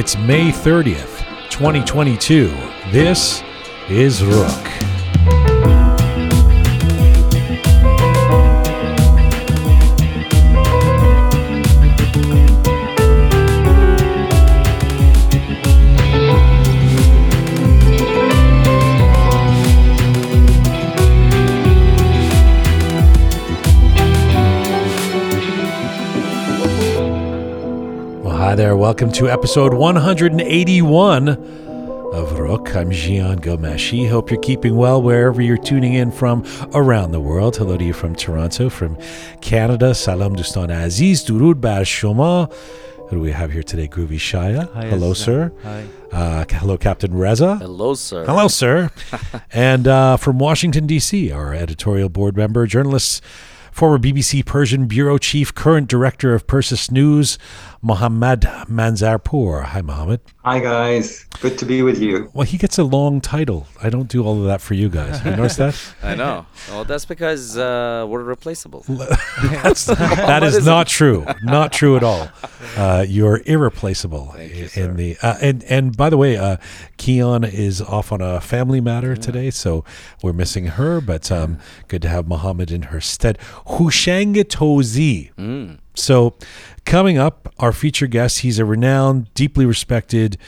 It's May 30th, 2022. This is Roqe. There. Welcome to episode 181 of Roqe. I'm Jian Ghomeshi. Hope you're keeping well wherever you're tuning in from around the world. Hello to you from Toronto, from Canada. Salam Dustan Aziz. Durud Bar Shoma. Who do we have here today? Groovy Shaya. Hi, hello, Azza. sir. Hi. Uh, hello, Captain Reza. Hello, sir. Hello, sir. and uh, from Washington, D.C., our editorial board member, journalist, former BBC Persian bureau chief, current director of Persis News, Mohammad Manzarpour. Hi, Mohammed. Hi guys, good to be with you. Well, he gets a long title. I don't do all of that for you guys. You notice that? I know. Well, that's because uh, we're replaceable. That's, that is not true. Not true at all. Uh, you're irreplaceable Thank you, in sir. the uh, and and by the way, uh, Keon is off on a family matter today, so we're missing her. But um, good to have Muhammad in her stead. Houshang Touzie. Mm. So, coming up, our feature guest, he's a renowned, deeply respected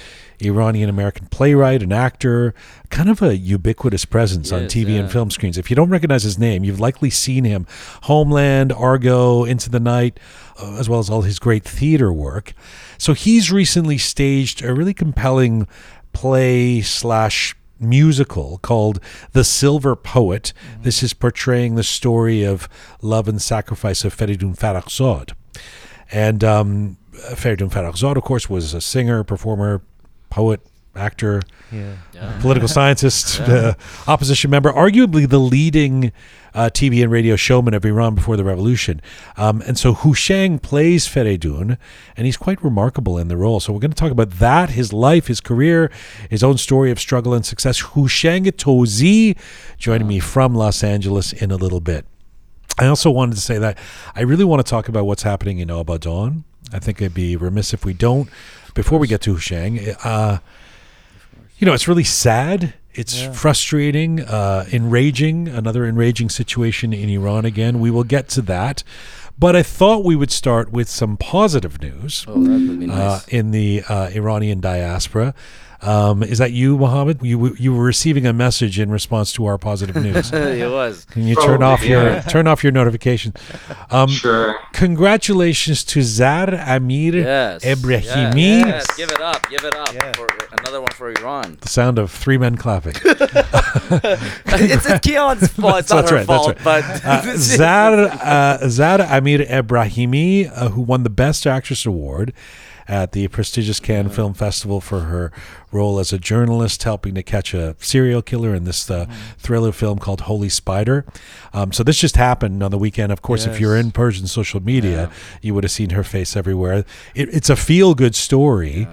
Iranian American playwright, an actor, kind of a ubiquitous presence on Yes, TV and film screens. If you don't recognize his name, you've likely seen him Homeland, Argo, Into the Night, uh, as well as all his great theater work. So, he's recently staged a really compelling play slash musical called The Silver Poet. This is portraying the story of love and sacrifice of Feridun Farrokhzad. And um, Feridun Farrokhzad, of course, was a singer, performer, poet, actor, Yeah. Yeah. political scientist, uh, opposition member, arguably the leading uh, TV and radio showman of Iran before the revolution. Um, and so Houshang plays Feridun, and he's quite remarkable in the role. So we're going to talk about that, his life, his career, his own story of struggle and success. Houshang Touzie joining me from Los Angeles in a little bit. I also wanted to say that I really want to talk about what's happening in Abadan. I think it'd be remiss if we don't. Before we get to Houshang, uh, you know, it's really sad. It's Yeah. frustrating, uh, enraging. Another enraging situation in Iran again. We will get to that. But I thought we would start with some positive news Oh, would be uh, in the uh, Iranian diaspora. Um, is that you, Mohammed? You you were receiving a message in response to our positive news. it was. Can you turn Probably, off your yeah. turn off your notification? Um, Sure. Congratulations to Zar Amir Yes. Ebrahimi. Yes. yes. Give it up. Give it up. Yeah. For another one for Iran. The sound of three men clapping. it's it's Keon's fault. It's not That's her right, that's Right. But Uh, Zar uh, Zar Amir Ebrahimi, uh, who won the Best Actress award at the prestigious Cannes Film Festival for her role as a journalist helping to catch a serial killer in this uh, thriller film called Holy Spider. Um, so this just happened on the weekend. Of course, if you're in Persian social media, you would have seen her face everywhere. It, it's a feel good story.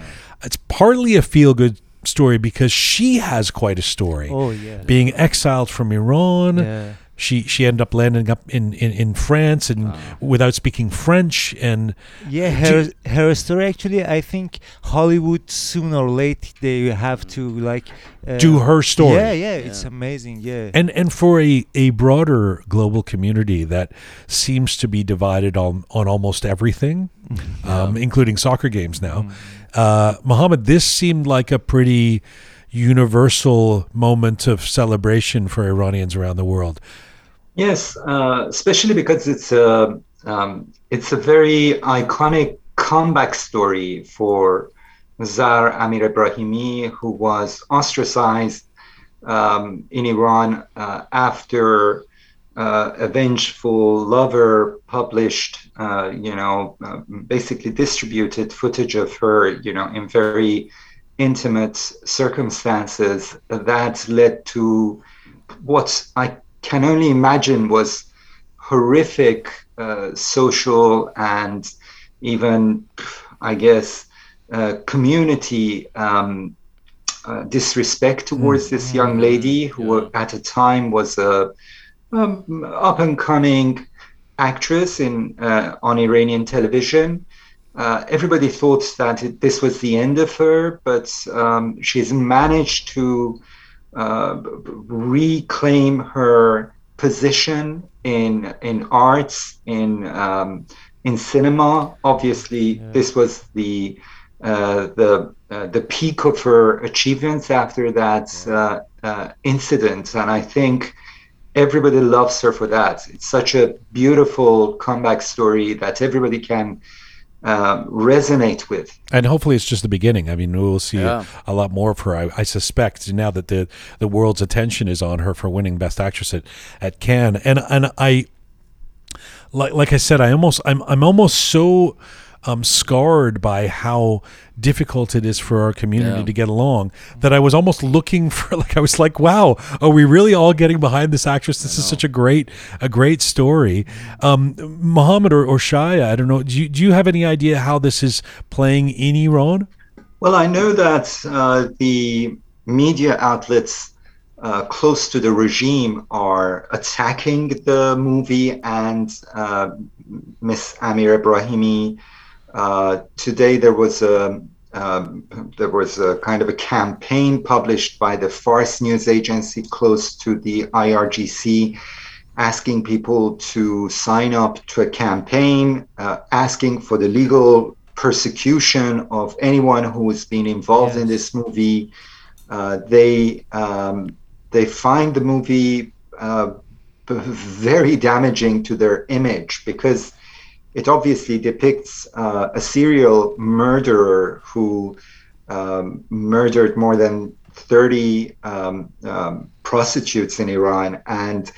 It's partly a feel good story because she has quite a story Oh yeah. being exiled from Iran. Yeah. She she ended up landing up in, in, in France and without speaking French and Yeah, her her story actually, I think Hollywood sooner or late they have to like uh, do her story. Yeah, yeah, it's amazing. Yeah. And and for a, a broader global community that seems to be divided on on almost everything, um, including soccer games now, uh, Mohammed, this seemed like a pretty universal moment of celebration for Iranians around the world. Yes, uh, especially because it's a um, it's a very iconic comeback story for Zar Amir Ebrahimi, who was ostracized um, in Iran uh, after uh, a vengeful lover published, uh, you know, uh, basically distributed footage of her, you know, in very intimate circumstances that led to what I can only imagine was horrific uh, social and even, I guess, uh, community um, uh, disrespect towards this young lady who Yeah. at a time was a um, up and coming actress in uh, on Iranian television uh, everybody thought that it, this was the end of her, but um, she's managed to uh, reclaim her position in in arts, in um, in cinema. Obviously, yeah. this was the uh, the uh, the peak of her achievements after that uh, uh, incident, and I think everybody loves her for that. It's such a beautiful comeback story that everybody can um, resonate with. And hopefully, it's just the beginning. I mean, we'll see yeah. a, lot more of her. I, I, suspect now that the the world's attention is on her for winning Best Actress at, at Cannes, and and I like like I said, I almost I'm I'm almost so um, scarred by how difficult it is for our community yeah. to get along that I was almost looking for like I was like wow are we really all getting behind this actress? This is such a great a great story. Um, Mohammed or, or Shaya I don't know do you, do you have any idea how this is playing in Iran? Well I know that uh, the media outlets uh, close to the regime are attacking the movie and uh, Miss Amir Ebrahimi uh, today there was a um, there was a kind of a campaign published by the Fars news agency close to the IRGC, asking people to sign up to a campaign uh, asking for the legal persecution of anyone who has been involved yes. in this movie. Uh, they um, they find the movie uh, very damaging to their image because it obviously depicts uh, a serial murderer who um, murdered more than 30 um, um, prostitutes in Iran. And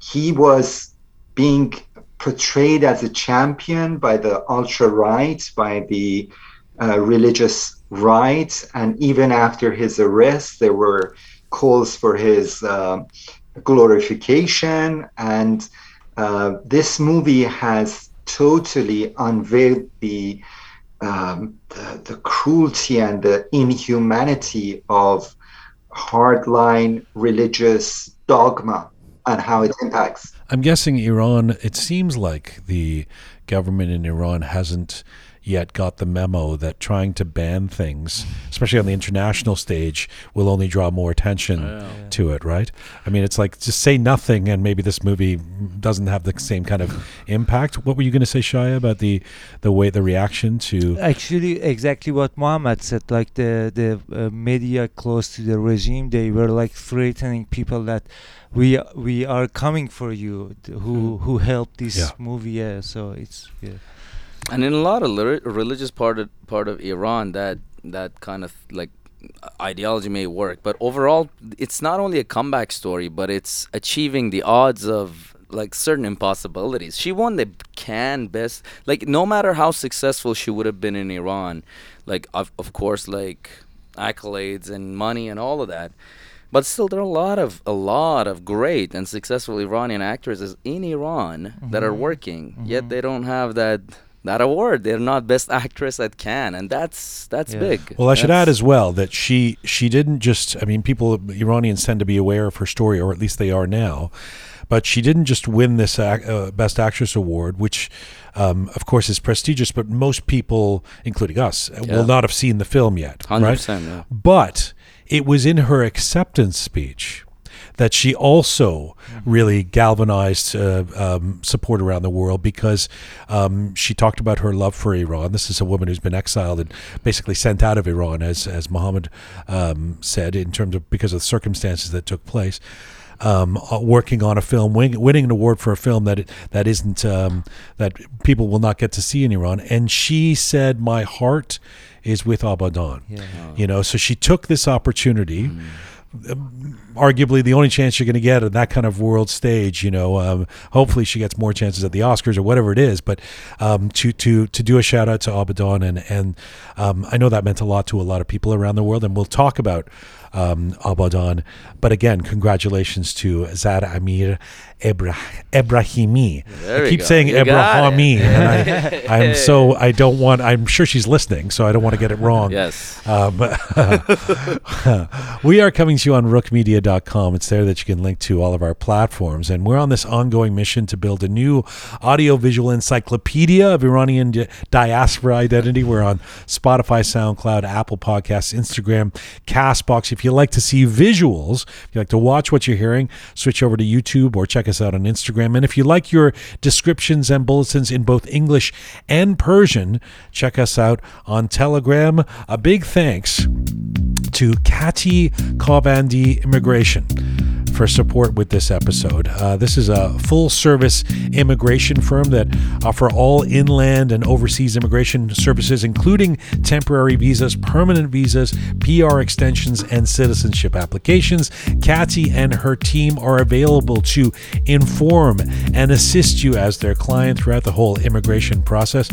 he was being portrayed as a champion by the ultra right, by the uh, religious right. And even after his arrest, there were calls for his uh, glorification. And uh, this movie has totally unveiled the, um, the, the cruelty and the inhumanity of hardline religious dogma and how it impacts. I'm guessing Iran. It seems like the government in Iran hasn't yet got the memo that trying to ban things, especially on the international stage, will only draw more attention yeah. to it, right? I mean, it's like just say nothing and maybe this movie doesn't have the same kind of impact. What were you going to say, Shaya, about the the way the reaction to Actually, exactly what Mohammed said. Like the the uh, media close to the regime, they were like threatening people that we we are coming for you who who helped this yeah. movie yeah so it's yeah and in a lot of religious part of part of Iran, that that kind of like ideology may work, but overall, it's not only a comeback story, but it's achieving the odds of like certain impossibilities. She won the can best. Like no matter how successful she would have been in Iran, like of of course like accolades and money and all of that. But still, there are a lot of a lot of great and successful Iranian actresses in Iran mm-hmm. that are mm-hmm. working, mm-hmm. yet they don't have that that award. They're not best actress at Cannes, and that's that's yeah. big. Well, I that's should add as well that she she didn't just. I mean, people Iranians tend to be aware of her story, or at least they are now. But she didn't just win this uh, Best Actress award, which, um, of course, is prestigious. But most people, including us, yeah. will not have seen the film yet, right? Yeah. But it was in her acceptance speech that she also mm-hmm. really galvanized uh, um, support around the world because um, she talked about her love for Iran. This is a woman who's been exiled and basically sent out of Iran, as as Mohammed um, said, in terms of because of the circumstances that took place. Um, uh, working on a film, win, winning an award for a film that that isn't um, that people will not get to see in Iran. And she said, "My heart is with Abadan." Yeah. You know, so she took this opportunity. Mm arguably the only chance you're going to get at that kind of world stage. You know, um, hopefully she gets more chances at the Oscars or whatever it is. But um, to to to do a shout out to Abadan and and um, I know that meant a lot to a lot of people around the world, and we'll talk about um, Abadan. But again, congratulations to Zahra Amir Ebra- Ebrahimi. I keep saying Ebrahimi, and I, am so I don't want. I'm sure she's listening, so I don't want to get it wrong. Yes. Um, we are coming to you you on roqemedia.com. It's there that you can link to all of our platforms. And we're on this ongoing mission to build a new audiovisual encyclopedia of Iranian di- diaspora identity. We're on Spotify, SoundCloud, Apple Podcasts, Instagram, Castbox. If you like to see visuals, if you like to watch what you're hearing, switch over to YouTube or check us out on Instagram. And if you like your descriptions and bulletins in both English and Persian, check us out on Telegram. A big thanks to Kati Kavandi Immigration for support with this episode. Uh, this is a full service immigration firm that offer all inland and overseas immigration services, including temporary visas, permanent visas, PR extensions, and citizenship applications. Kati and her team are available to inform and assist you as their client throughout the whole immigration process.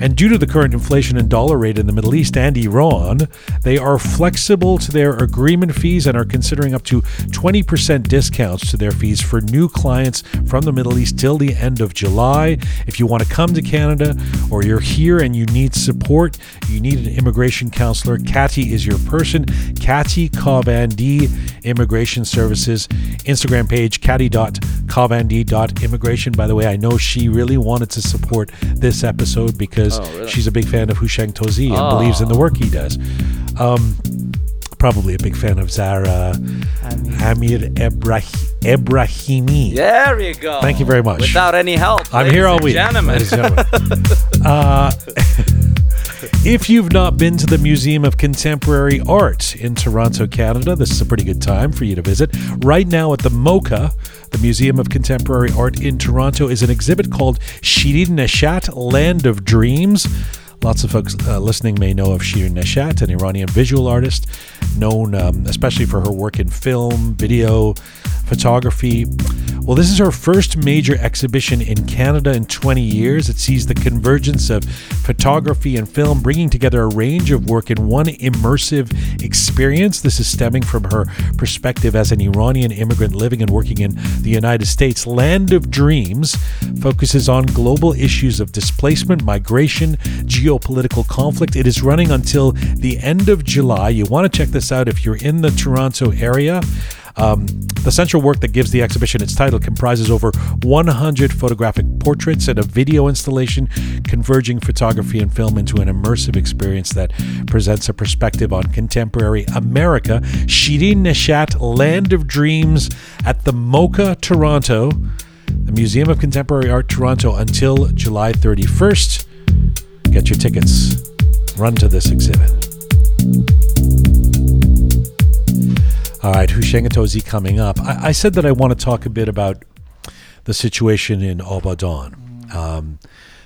And due to the current inflation and dollar rate in the Middle East and Iran, they are flexible to their agreement fees and are considering up to 20% discounts to their fees for new clients from the Middle East till the end of July. If you want to come to Canada or you're here and you need support, you need an immigration counselor, Kati is your person. Kati Kavandi Immigration Services Instagram page, kati.kavandi.immigration. By the way, I know she really wanted to support this episode because Oh, really? she's a big fan of Houshang Touzie and Oh. believes in the work he does. Um, probably a big fan of Zara Amir Ebrah- Ebrahimi. There you go. Thank you very much. Without any help. I'm here all week. Gentlemen. gentlemen. uh, if you've not been to the Museum of Contemporary Art in Toronto, Canada, this is a pretty good time for you to visit. Right now at the MoCA, the Museum of Contemporary Art in Toronto, is an exhibit called Shirin Neshat, Land of Dreams. Lots of folks uh, listening may know of Shirin Neshat, an Iranian visual artist known um, especially for her work in film, video, photography. Well, this is her first major exhibition in Canada in 20 years. It sees the convergence of photography and film, bringing together a range of work in one immersive experience. This is stemming from her perspective as an Iranian immigrant living and working in the United States. Land of Dreams focuses on global issues of displacement, migration, geopolitical conflict. It is running until the end of July. You want to check this out if you're in the Toronto area. Um, the central work that gives the exhibition its title comprises over 100 photographic portraits and a video installation, converging photography and film into an immersive experience that presents a perspective on contemporary America. Shirin Neshat, Land of Dreams at the MoCA Toronto, the Museum of Contemporary Art Toronto until July 31st. Get your tickets. Run to this exhibit. All right, Houshang Touzie coming up. I, I said that I want to talk a bit about the situation in Abadan. Um,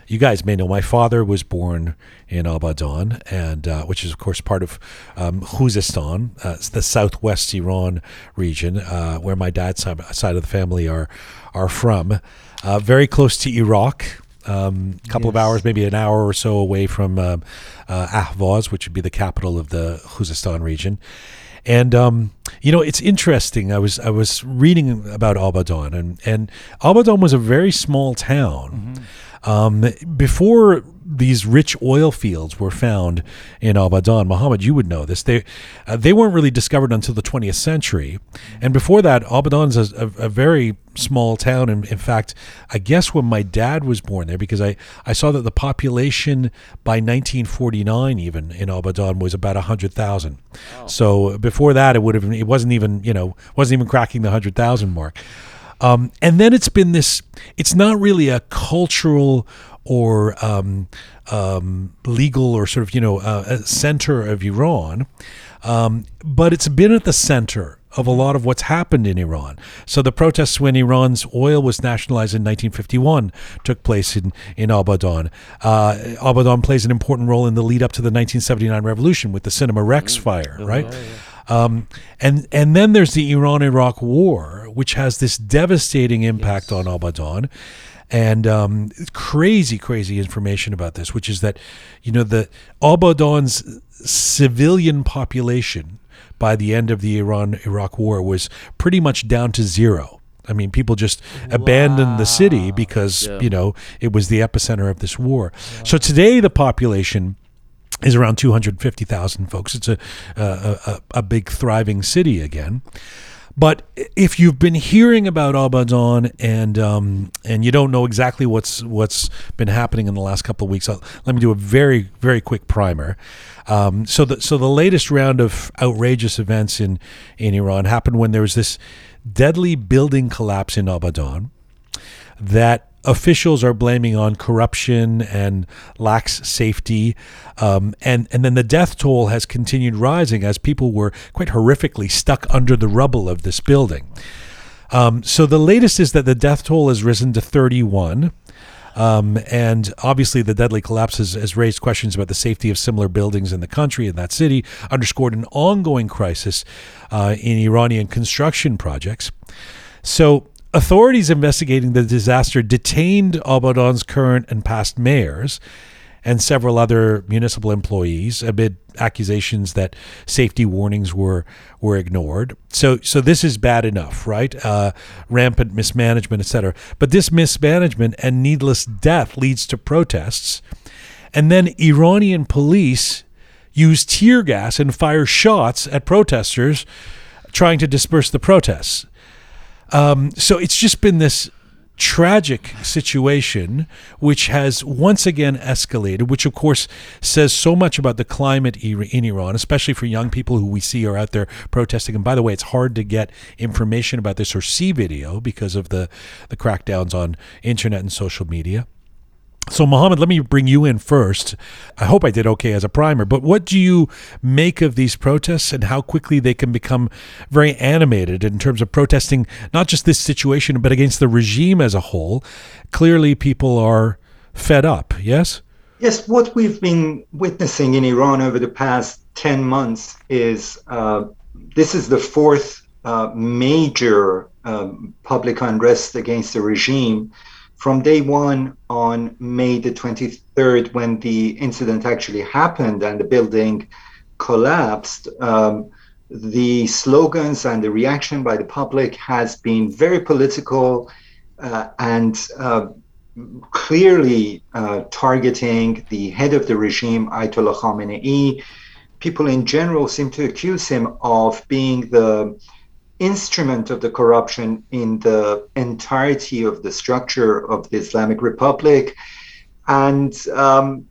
you guys may know my father was born in Abadan, and uh, which is of course part of um, Khuzestan, uh, the southwest Iran region, uh, where my dad's side, side of the family are are from. Uh, very close to Iraq. A um, couple of hours, maybe an hour or so away from uh, uh, Ahvaz, which would be the capital of the Khuzestan region. And um, you know, it's interesting. I was I was reading about Abadan, and and Abadan was a very small town. Um, before these rich oil fields were found in Abadan, Muhammad, you would know this. They uh, they weren't really discovered until the 20th century, and before that, Abadan's a, a, a very small town. And in fact, I guess when my dad was born there, because I, I saw that the population by 1949 even in Abadan was about 100,000. So before that, it would have it wasn't even you know wasn't even cracking the 100,000 mark. Um, and then it's been this. It's not really a cultural or um, um, legal or sort of you know uh, center of Iran, um, but it's been at the center of a lot of what's happened in Iran. So the protests when Iran's oil was nationalized in 1951 took place in in Abadan. Uh, Abadan plays an important role in the lead up to the 1979 revolution with the Cinema Rex fire, right? Um, and and then there's the Iran-Iraq War, which has this devastating impact on Abadan, and um, crazy, crazy information about this, which is that you know the Abadan's civilian population by the end of the Iran-Iraq War was pretty much down to zero. I mean, people just abandoned the city because Yeah. you know it was the epicenter of this war. So today, the population is around 250,000 folks. It's a, a, a, a big thriving city again. But if you've been hearing about Abadan and um, and you don't know exactly what's what's been happening in the last couple of weeks, I'll, let me do a very very quick primer. Um, so the so the latest round of outrageous events in in Iran happened when there was this deadly building collapse in Abadan that officials are blaming on corruption and lax safety. Um, and, and then the death toll has continued rising as people were quite horrifically stuck under the rubble of this building. Um, so the latest is that the death toll has risen to 31. Um, and obviously, the deadly collapse has, has, raised questions about the safety of similar buildings in the country and that city, underscored an ongoing crisis uh, in Iranian construction projects. So, Authorities investigating the disaster detained Abadan's current and past mayors and several other municipal employees amid accusations that safety warnings were were ignored. So so this is bad enough, right? Uh, rampant mismanagement, etc. But this mismanagement and needless death leads to protests, and then Iranian police use tear gas and fire shots at protesters trying to disperse the protests. Um, so it's just been this tragic situation which has once again escalated which of course says so much about the climate in Iran especially for young people who we see are out there protesting. And by the way it's hard to get information about this or see video because of the the crackdowns on internet and social media so, Mohammed, let me bring you in first. I hope I did okay as a primer, but what do you make of these protests and how quickly they can become very animated in terms of protesting not just this situation, but against the regime as a whole? Clearly, people are fed up, yes? Yes, what we've been witnessing in Iran over the past 10 months is uh, this is the fourth uh, major um, public unrest against the regime from day one on May the 23rd, when the incident actually happened and the building collapsed, um, the slogans and the reaction by the public has been very political uh, and uh, clearly uh, targeting the head of the regime, Ayatollah Khamenei. People in general seem to accuse him of being the instrument of the corruption in the entirety of the structure of the Islamic Republic. And um,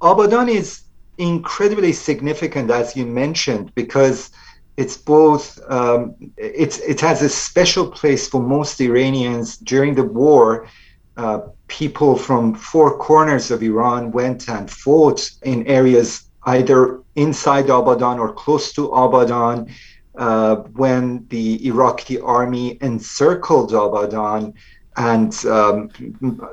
Abadan is incredibly significant, as you mentioned, because it's both um, it's it has a special place for most Iranians during the war. Uh, people from four corners of Iran went and fought in areas either inside Abadan or close to Abadan uh, when the Iraqi army encircled Abadan and um,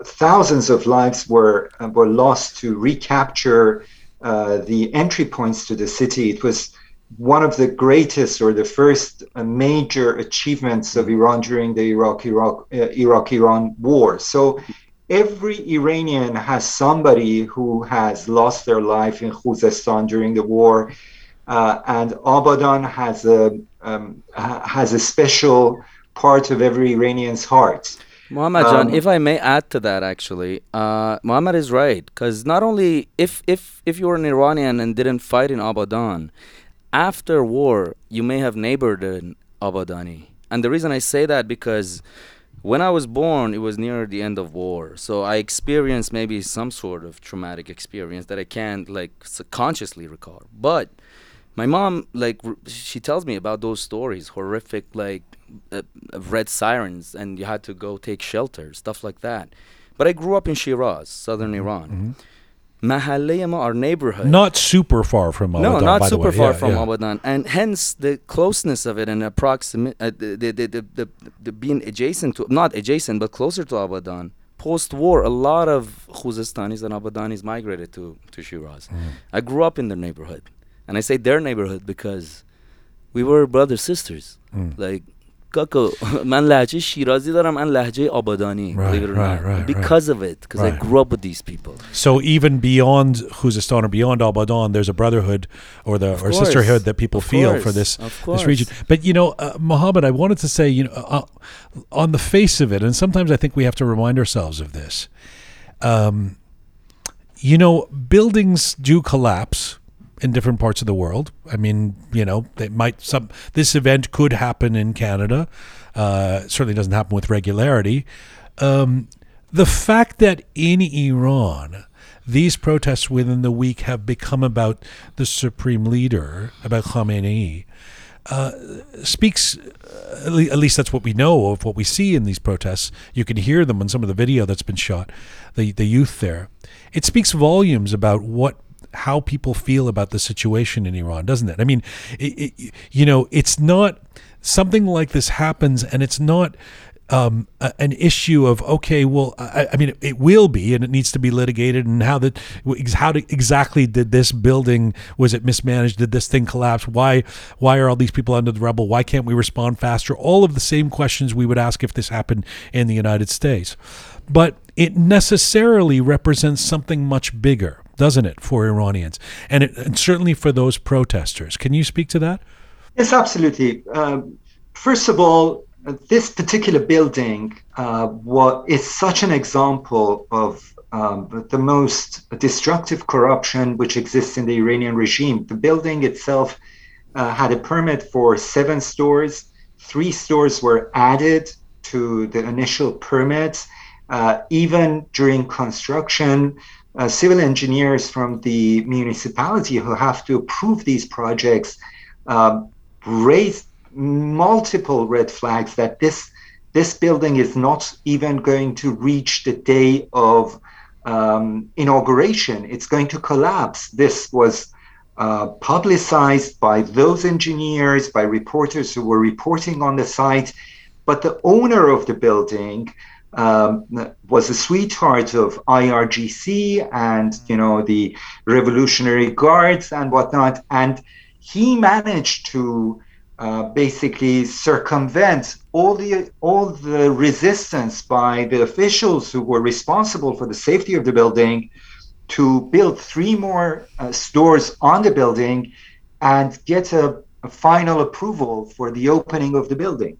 thousands of lives were were lost to recapture uh, the entry points to the city. It was one of the greatest or the first uh, major achievements of Iran during the Iraq Iraq uh, Iraq Iran war. So every Iranian has somebody who has lost their life in Khuzestan during the war uh, and Abadan has a um, has a special part of every Iranian's heart. Muhammad um, if I may add to that, actually, uh, Muhammad is right because not only if if if you were an Iranian and didn't fight in Abadan, after war you may have neighbored in Abadani, and the reason I say that because when I was born, it was near the end of war, so I experienced maybe some sort of traumatic experience that I can't like consciously recall, but my mom like she tells me about those stories horrific like uh, red sirens and you had to go take shelter stuff like that but i grew up in shiraz southern mm-hmm. iran mm-hmm. Our neighborhood. Not super far from Abadan. No, not super far yeah, from yeah. Abadan. And hence the closeness of it and approximate, uh, the, the, the, the, the, being adjacent to, not adjacent, but closer to Abadan. Post war, a lot of Khuzistanis and Abadanis migrated to, to Shiraz. Mm. I grew up in the neighborhood And I say their neighborhood because we were brothers sisters. Mm. Like کاکو من لهجه شیرازی دارم من لهجه آبادانی right, right, right, because of it because I grew up with these people so even beyond Khuzestan or beyond Abadan there's a brotherhood or the or sisterhood that people of feel course. for this this region but you know uh, Muhammad I wanted to say you know uh, on the face of it and sometimes I think we have to remind ourselves of this um, you know, buildings do collapse in different parts of the world. I mean, you know, they might some this event could happen in Canada. Uh, certainly doesn't happen with regularity. Um, the fact that in Iran these protests within the week have become about the supreme leader, about Khamenei, uh, speaks, uh, at least that's what we know of what we see in these protests. You can hear them in some of the video that's been shot, the, the youth there. It speaks volumes about what how people feel about the situation in Iran, doesn't it? I mean, it, it, you know, it's not something like this happens, and it's not um, an issue of okay, well, I, I, mean, it will be, and it needs to be litigated, and how that how to, exactly did this building was it mismanaged? Did this thing collapse? Why why are all these people under the rubble? Why can't we respond faster? All of the same questions we would ask if this happened in the United States, but it necessarily represents something much bigger, doesn't it, for Iranians, and, it, and certainly for those protesters. Can you speak to that? Yes, absolutely. Um, first of all, this particular building uh, is such an example of um, the most destructive corruption which exists in the Iranian regime. The building itself uh, had a permit for seven stores. Three stores were added to the initial permit. Uh, even during construction, uh, civil engineers from the municipality who have to approve these projects um, raised multiple red flags that this this building is not even going to reach the day of um, inauguration. It's going to collapse. This was uh, publicized by those engineers, by reporters who were reporting on the site. But the owner of the building um, was a sweetheart of IRGC and you know the Revolutionary Guards and whatnot, and he managed to uh, basically circumvent all the all the resistance by the officials who were responsible for the safety of the building to build three more uh, stores on the building and get a, a, final approval for the opening of the building.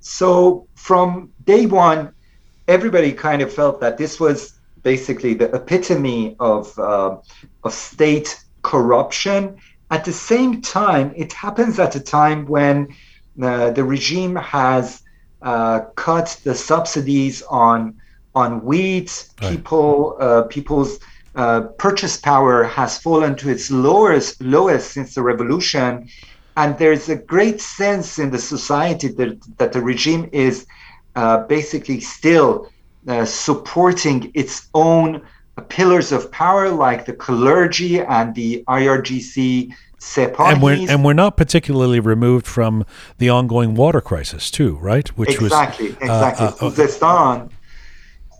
So from day one, everybody kind of felt that this was basically the epitome of uh, of state corruption at the same time, it happens at a time when uh, the regime has uh, cut the subsidies on on wheat. Right. People uh, people's uh, purchase power has fallen to its lowest lowest since the revolution, and there's a great sense in the society that that the regime is basically still uh, supporting its own pillars of power like the clergy and the IRGC Sepahis. And we're, and we're not particularly removed from the ongoing water crisis, too, right? Which exactly, was, exactly. Uh, uh, Khuzestan,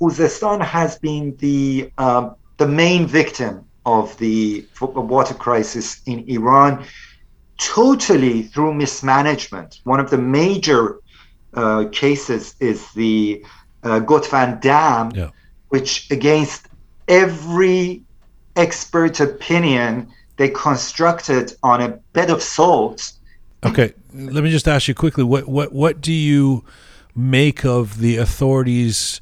Khuzestan has been the um, the main victim of the water crisis in Iran, totally through mismanagement. One of the major uh, cases is the uh, Gotvand Dam, yeah. which against every expert opinion they constructed on a bed of salt. Okay, let me just ask you quickly what what what do you make of the authorities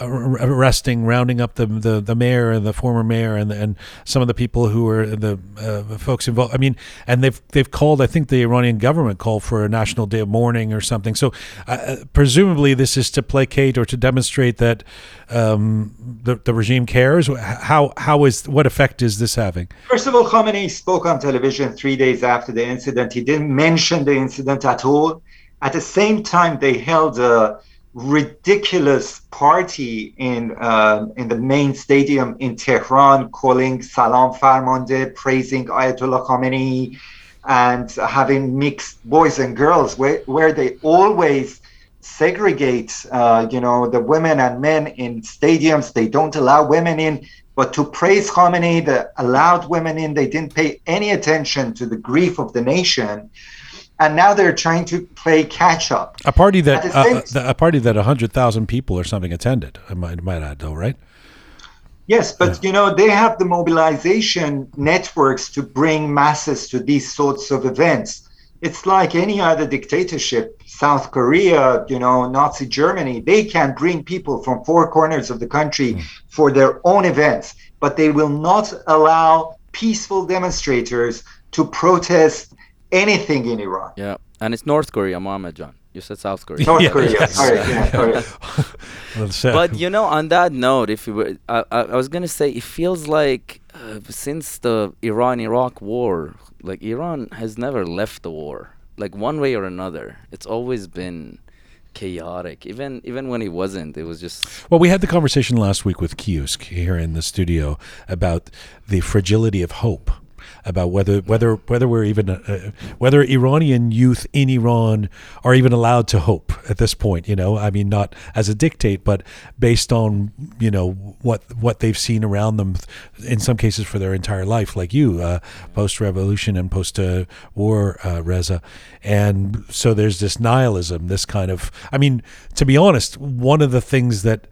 arresting, rounding up the, the, the mayor and the former mayor and and some of the people who were the uh, folks involved. I mean, and they've they've called. I think the Iranian government called for a national day of mourning or something. So uh, uh, presumably this is to placate or to demonstrate that um, the the regime cares. How how is what effect is this having? First of all, Khamenei spoke on television three days after the incident. He didn't mention the incident at all. At the same time, they held a ridiculous party in uh, in the main stadium in Tehran, calling Salam Farmande, praising Ayatollah Khamenei, and having mixed boys and girls, where where they always segregate, uh, you know, the women and men in stadiums. They don't allow women in. But to praise Khamenei, they allowed women in. They didn't pay any attention to the grief of the nation and now they're trying to play catch up. A party that uh, a party that hundred thousand people or something attended. I might, might add, though, right? Yes, but yeah. you know they have the mobilization networks to bring masses to these sorts of events. it's like any other dictatorship, South Korea, you know, Nazi Germany, they can bring people from four corners of the country mm. for their own events, but they will not allow peaceful demonstrators to protest anything in Iran. Yeah, and it's North Korea, Mohammed John. You said South Korea. North yeah, Korea. Yes. Sorry, yeah, sorry. but you know, on that note, if you were, I, I, I was gonna say, it feels like uh, since the Iran-Iraq war, like Iran has never left the war, like one way or another. It's always been chaotic. Even even when it wasn't, it was just. Well, we had the conversation last week with Kiosk here in the studio about the fragility of hope about whether whether whether we're even uh, whether Iranian youth in Iran are even allowed to hope at this point. You know, I mean, not as a dictate, but based on you know what what they've seen around them, in some cases for their entire life, like you, uh, post revolution and post uh, war, uh, Reza, and so there's this nihilism, this kind of. I mean, to be honest, one of the things that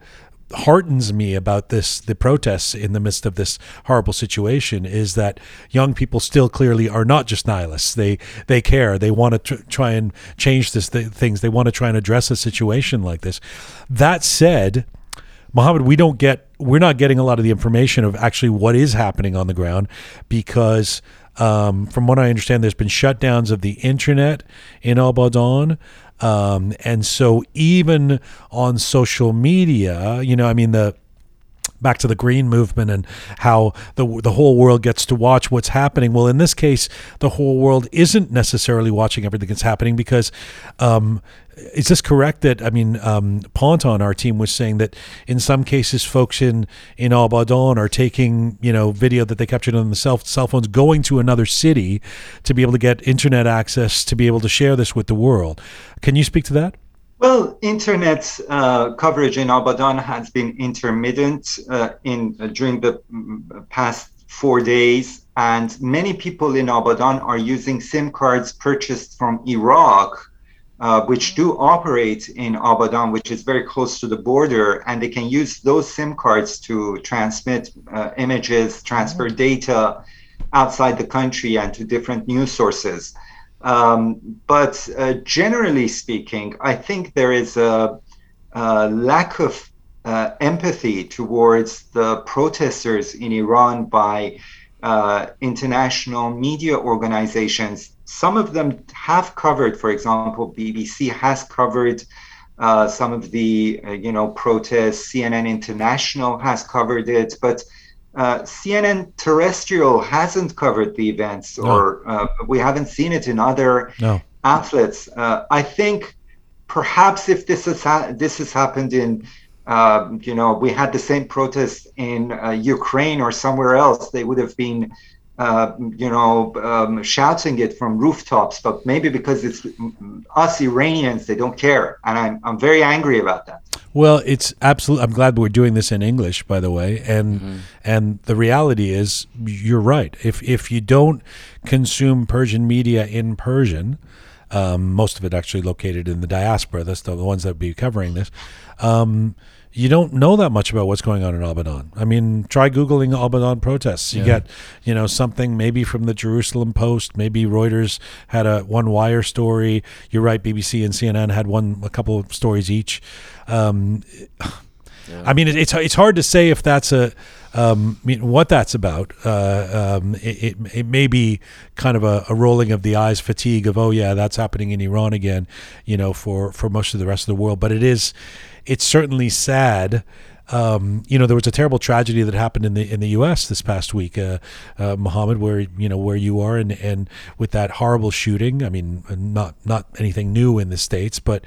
heartens me about this the protests in the midst of this horrible situation is that young people still clearly are not just nihilists. They they care. They want to tr- try and change this th- things. They want to try and address a situation like this. That said Mohammed, we don't get we're not getting a lot of the information of actually what is happening on the ground because um, from what I understand, there's been shutdowns of the internet in Abadan. Um, and so even on social media, you know, I mean, the back to the green movement and how the the whole world gets to watch what's happening. Well, in this case, the whole world isn't necessarily watching everything that's happening because um, is this correct that I mean um, Ponton, our team was saying that in some cases folks in in Abadan are taking you know video that they captured on the cell cell phones going to another city to be able to get internet access to be able to share this with the world. Can you speak to that? Well, internet uh, coverage in Abadan has been intermittent uh, in uh, during the mm, past four days, and many people in Abadan are using SIM cards purchased from Iraq uh, which do operate in Abadan, which is very close to the border, and they can use those SIM cards to transmit uh, images, transfer mm-hmm. data outside the country and to different news sources. Um, but uh, generally speaking, I think there is a, a lack of uh, empathy towards the protesters in Iran by uh, international media organizations some of them have covered, for example, BBC has covered uh, some of the uh, you know protests. CNN International has covered it, but uh, CNN terrestrial hasn't covered the events, no. or uh, we haven't seen it in other no. outlets. Uh, I think perhaps if this has ha- this has happened in um, you know we had the same protests in uh, Ukraine or somewhere else, they would have been uh, you know, um, shouting it from rooftops, but maybe because it's us Iranians, they don't care, and I'm I'm very angry about that. Well, it's absolutely. I'm glad we're doing this in English, by the way, and mm-hmm. and the reality is, you're right. If if you don't consume Persian media in Persian, um, most of it actually located in the diaspora. That's the ones that would be covering this. Um, you don't know that much about what's going on in Abadan. I mean, try googling Abadan protests. You yeah. get, you know, something maybe from the Jerusalem Post, maybe Reuters had a one wire story. You're right, BBC and CNN had one a couple of stories each. Um, yeah. I mean, it, it's it's hard to say if that's a um, I mean, what that's about. Uh, um, it, it, it may be kind of a, a, rolling of the eyes fatigue of oh yeah that's happening in Iran again, you know, for for most of the rest of the world. But it is it's certainly sad. Um, you know, there was a terrible tragedy that happened in the in the U.S. this past week, uh, uh, Mohammed, where you know where you are, and and with that horrible shooting. I mean, not not anything new in the states, but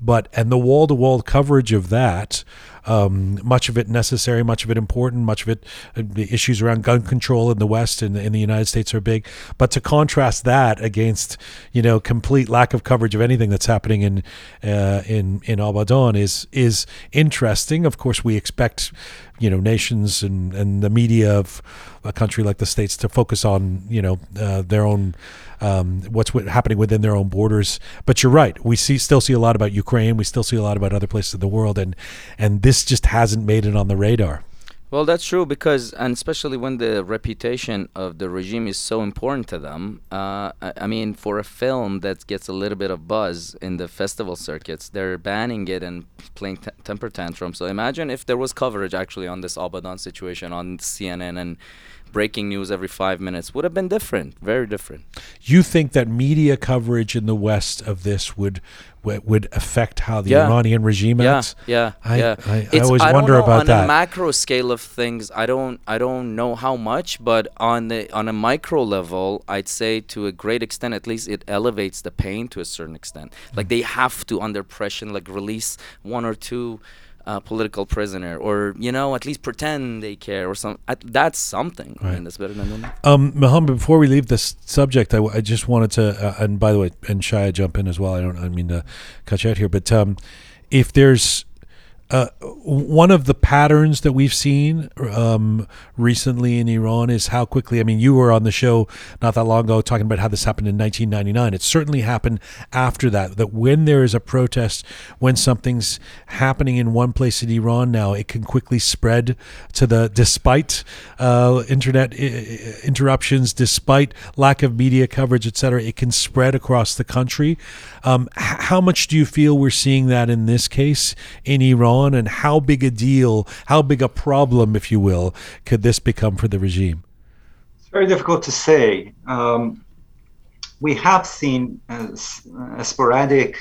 but and the wall to wall coverage of that um, much of it necessary, much of it important, much of it uh, the issues around gun control in the West and in the United States are big. But to contrast that against you know complete lack of coverage of anything that's happening in uh, in in Abadan is is interesting. Of course, we expect you know nations and and the media of a country like the states to focus on you know uh, their own um, what's happening within their own borders. But you're right. We see still see a lot about Ukraine. We still see a lot about other places in the world, and and this just hasn't made it on the radar. Well, that's true because, and especially when the reputation of the regime is so important to them. Uh, I, mean, for a film that gets a little bit of buzz in the festival circuits, they're banning it and playing t- temper tantrums. So imagine if there was coverage actually on this Abadan situation on CNN and breaking news every five minutes would have been different, very different. You think that media coverage in the West of this would would, affect how the Yeah. Iranian regime Yeah, acts? yeah, I- yeah. I- I It's- always don't wonder about on that. On a macro scale of things. I don't, I don't know how much, but on the on a micro level, I'd say to a great extent, at least, it elevates the pain to a certain extent. Like hmm. they have to, under pressure, like release one or two. Uh, political prisoner, or you know, at least pretend they care, or some. Uh, that's something. I mean, that's better than nothing. Um, Mohammed, before we leave this subject, I, I just wanted to, uh, and by the way, and Shia jump in as well. I don't, I mean to cut you out here, but um, if there's uh, one of the patterns that we've seen um, recently in Iran is how quickly. I mean, you were on the show not that long ago talking about how this happened in 1999. It certainly happened after that. That when there is a protest, when something's happening in one place in Iran now, it can quickly spread to the despite uh, internet i- interruptions, despite lack of media coverage, etc. It can spread across the country. Um, h- how much do you feel we're seeing that in this case in Iran, and how big a deal, how big a problem, if you will, could this become for the regime? It's very difficult to say. Um, we have seen uh, s- uh, sporadic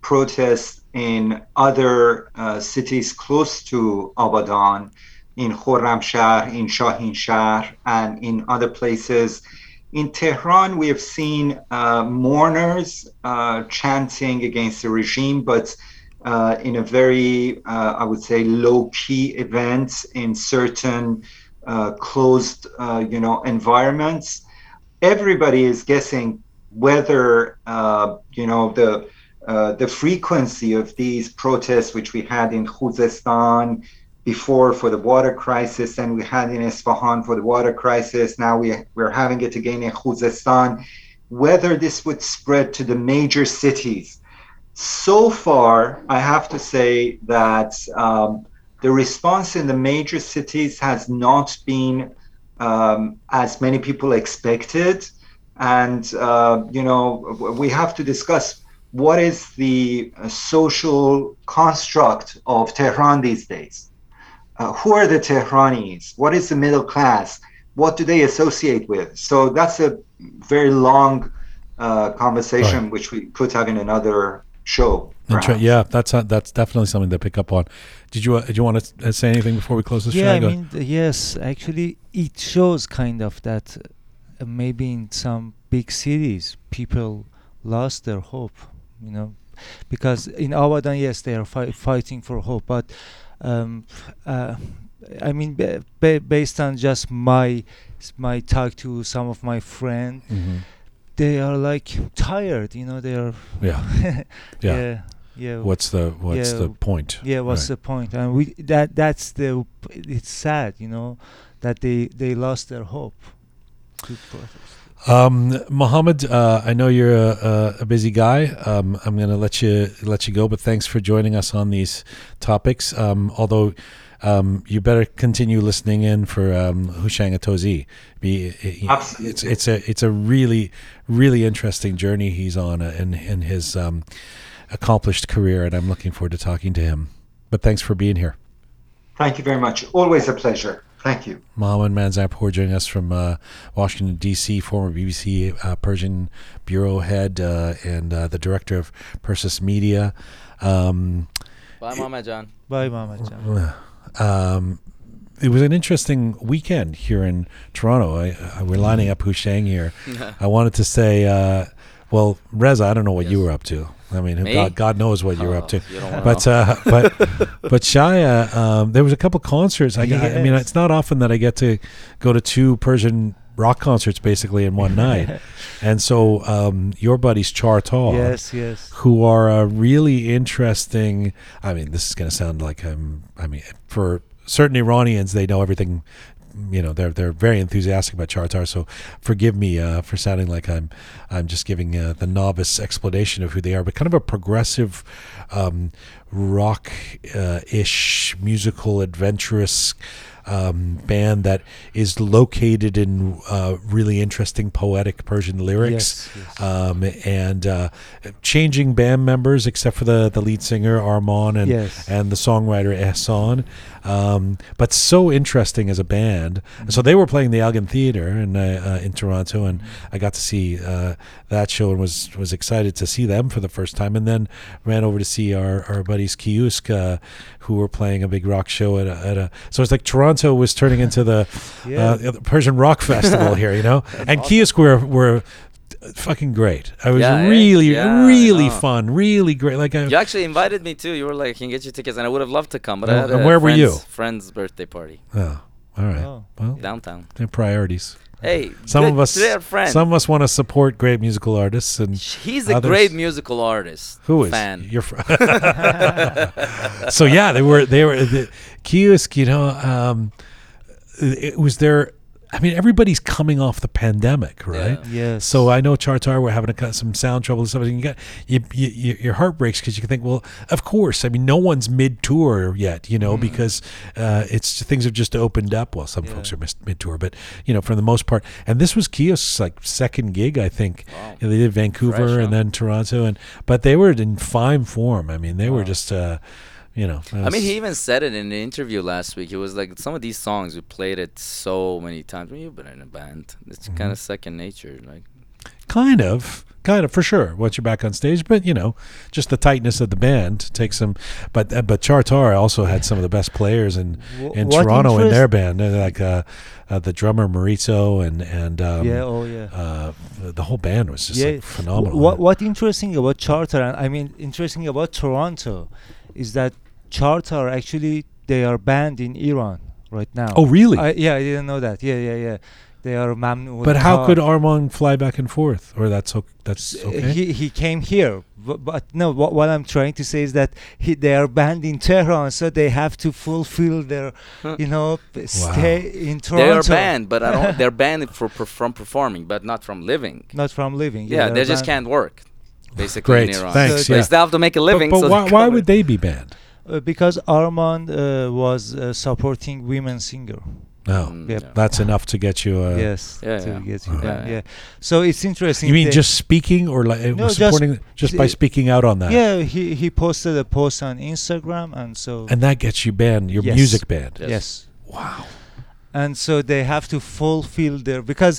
protests in other uh, cities close to Abadan, in Khorramshahr, in Shahin Shahr, and in other places. In Tehran, we have seen uh, mourners uh, chanting against the regime, but uh, in a very, uh, I would say, low-key event in certain uh, closed, uh, you know, environments. Everybody is guessing whether, uh, you know, the uh, the frequency of these protests, which we had in Khuzestan before for the water crisis, and we had in Isfahan for the water crisis. Now we we're having it again in Khuzestan. Whether this would spread to the major cities. So far, I have to say that um, the response in the major cities has not been um, as many people expected. And, uh, you know, we have to discuss what is the uh, social construct of Tehran these days. Uh, who are the Tehranis? What is the middle class? What do they associate with? So that's a very long uh, conversation, Right. which we could have in another show. And perhaps. yeah, that's uh, that's definitely something to pick up on. Did you uh, did you want to say anything before we close this? yeah, Shai? I mean, th- yes, actually, it shows kind of that uh, maybe in some big cities people lost their hope, you know, because in Abadan, yes, they are fi- fighting for hope, but um, uh, I mean, ba- ba- based on just my my talk to some of my friends, Mhm. They are like tired, you know, they are Yeah. Yeah. yeah, yeah. What's the what's Yeah, the point? yeah what's Right. the point and we that that's the it's sad you know that they they lost their hope Um, Mohammed, uh, I know you're a, a, a busy guy. Um, I'm going to let you let you go, but thanks for joining us on these topics. Um, although um, you better continue listening in for um, Houshang Atozi. Be he- Absolutely. it's it's a it's a really really interesting journey he's on uh, in in his um, accomplished career, and I'm looking forward to talking to him. But thanks for being here. Thank you very much. Always a pleasure. Thank you. Mohammed Manzarpour joining us from uh, Washington, D.C., former BBC uh, Persian bureau head uh, and uh, the director of Persis Media. Um, Bye, Mama John. bye mama Jan. Um, it was an interesting weekend here in Toronto. I, I, we're lining up Houshang here. I wanted to say, uh, well, Reza, I don't know what you were up to. I mean, Me? God, God knows what you were up Oh, to. you But uh, but but Shia, um, there was a couple concerts. I, got, I mean, it's not often that I get to go to two Persian rock concerts basically in one night. And so um, your buddies Chartar, yes yes who are a really interesting. I mean, this is going to sound like I'm. I mean, for certain Iranians, they know everything. You know, they're they're very enthusiastic about Chartar. So forgive me uh, for sounding like I'm I'm just giving uh, the novice explanation of who they are, but kind of a progressive um, rock uh, ish, musical, adventurous um, band that is located in uh, really interesting poetic Persian lyrics. Yes, yes. Um, and uh, changing band members, except for the, the lead singer Armand and Yes. and the songwriter Ehsan. Um, but so interesting as a band. Mm-hmm. So they were playing the Elgin Theater in uh, uh, in Toronto, and I got to see uh, that show and was was excited to see them for the first time. And then ran over to see our our buddies Kiosk, uh, who were playing a big rock show at a, at a. So it's like Toronto was turning into the, Yeah. uh, the Persian rock festival here, you know. and Kiosk were were fucking great. I was Yeah, eh? really Yeah, really fun, really great. Like I, You actually invited me too. You were like, "Can you get your tickets?" And I would have loved to come, but I had and a where were you? friend's- Friend's birthday party oh, all right. Oh. Well, downtown. they're priorities. Hey, Some good- of us, they're friends. some of us want to support great musical artists, and He's a others- great musical artist. who is fan? your fr- so yeah, they were they were the Kiosk. You know, um, it was their. I mean, everybody's coming off the pandemic, right? Yeah. Yes. So I know Chartar were having a, cut- some sound trouble and stuff. And you got you, you, you, your heart breaks because you can think, well, of course. I mean, no one's mid tour yet, you know, because uh, it's things have just opened up. Well, some folks are mid tour, but you know, for the most part. And this was Kiosk's like second gig, I think. Wow. You know, they did Vancouver Fresh, huh? and then Toronto, and but they were in fine form. I mean, they were just, uh, you know. I mean, he even said it in an interview last week. It was like some of these songs we played it so many times. When you've been in a band, it's Mm-hmm. kind of second nature. Like, Kind of, kind of for sure. Once you're back on stage, but you know, just the tightness of the band takes some. But uh, but Chartar also had some of the best players in Wh- in what Toronto in their band, like uh, uh, the drummer Mauricio and and um, yeah. Oh yeah. uh, the the whole band was just yeah. like phenomenal. What what interesting about Chartar and I mean interesting about Toronto is that Chartar actually they are banned in Iran right now. Oh really? I, yeah, I didn't know that. Yeah, yeah, yeah. They are mamnu. but how tar- could Armand fly back and forth? Or that's o- that's okay. He he came here, but, but no. What, what I'm trying to say is that he, they are banned in Tehran, so they have to fulfill their, Huh. you know, p- stay in they are banned, but I don't. They're banned for, per- from performing, but not from living. not from living. Yeah, they're they just banned, can't work. Basically, Great, in Iran. thanks. So They still have to make a living. but but so why, why would they be banned? Uh, because Armand uh, was uh, supporting women singer. No, Mm, Yep. yeah. that's enough to get you. Uh, yes, yeah, to yeah. get you Yeah, banned. yeah. Yeah. So it's interesting. You mean just speaking or like uh, No, supporting just, by uh, speaking out on that? Yeah, he he posted a post on Instagram, and so And that gets you banned, your Yes. music banned. Yes. yes. Wow. And so they have to fulfill their because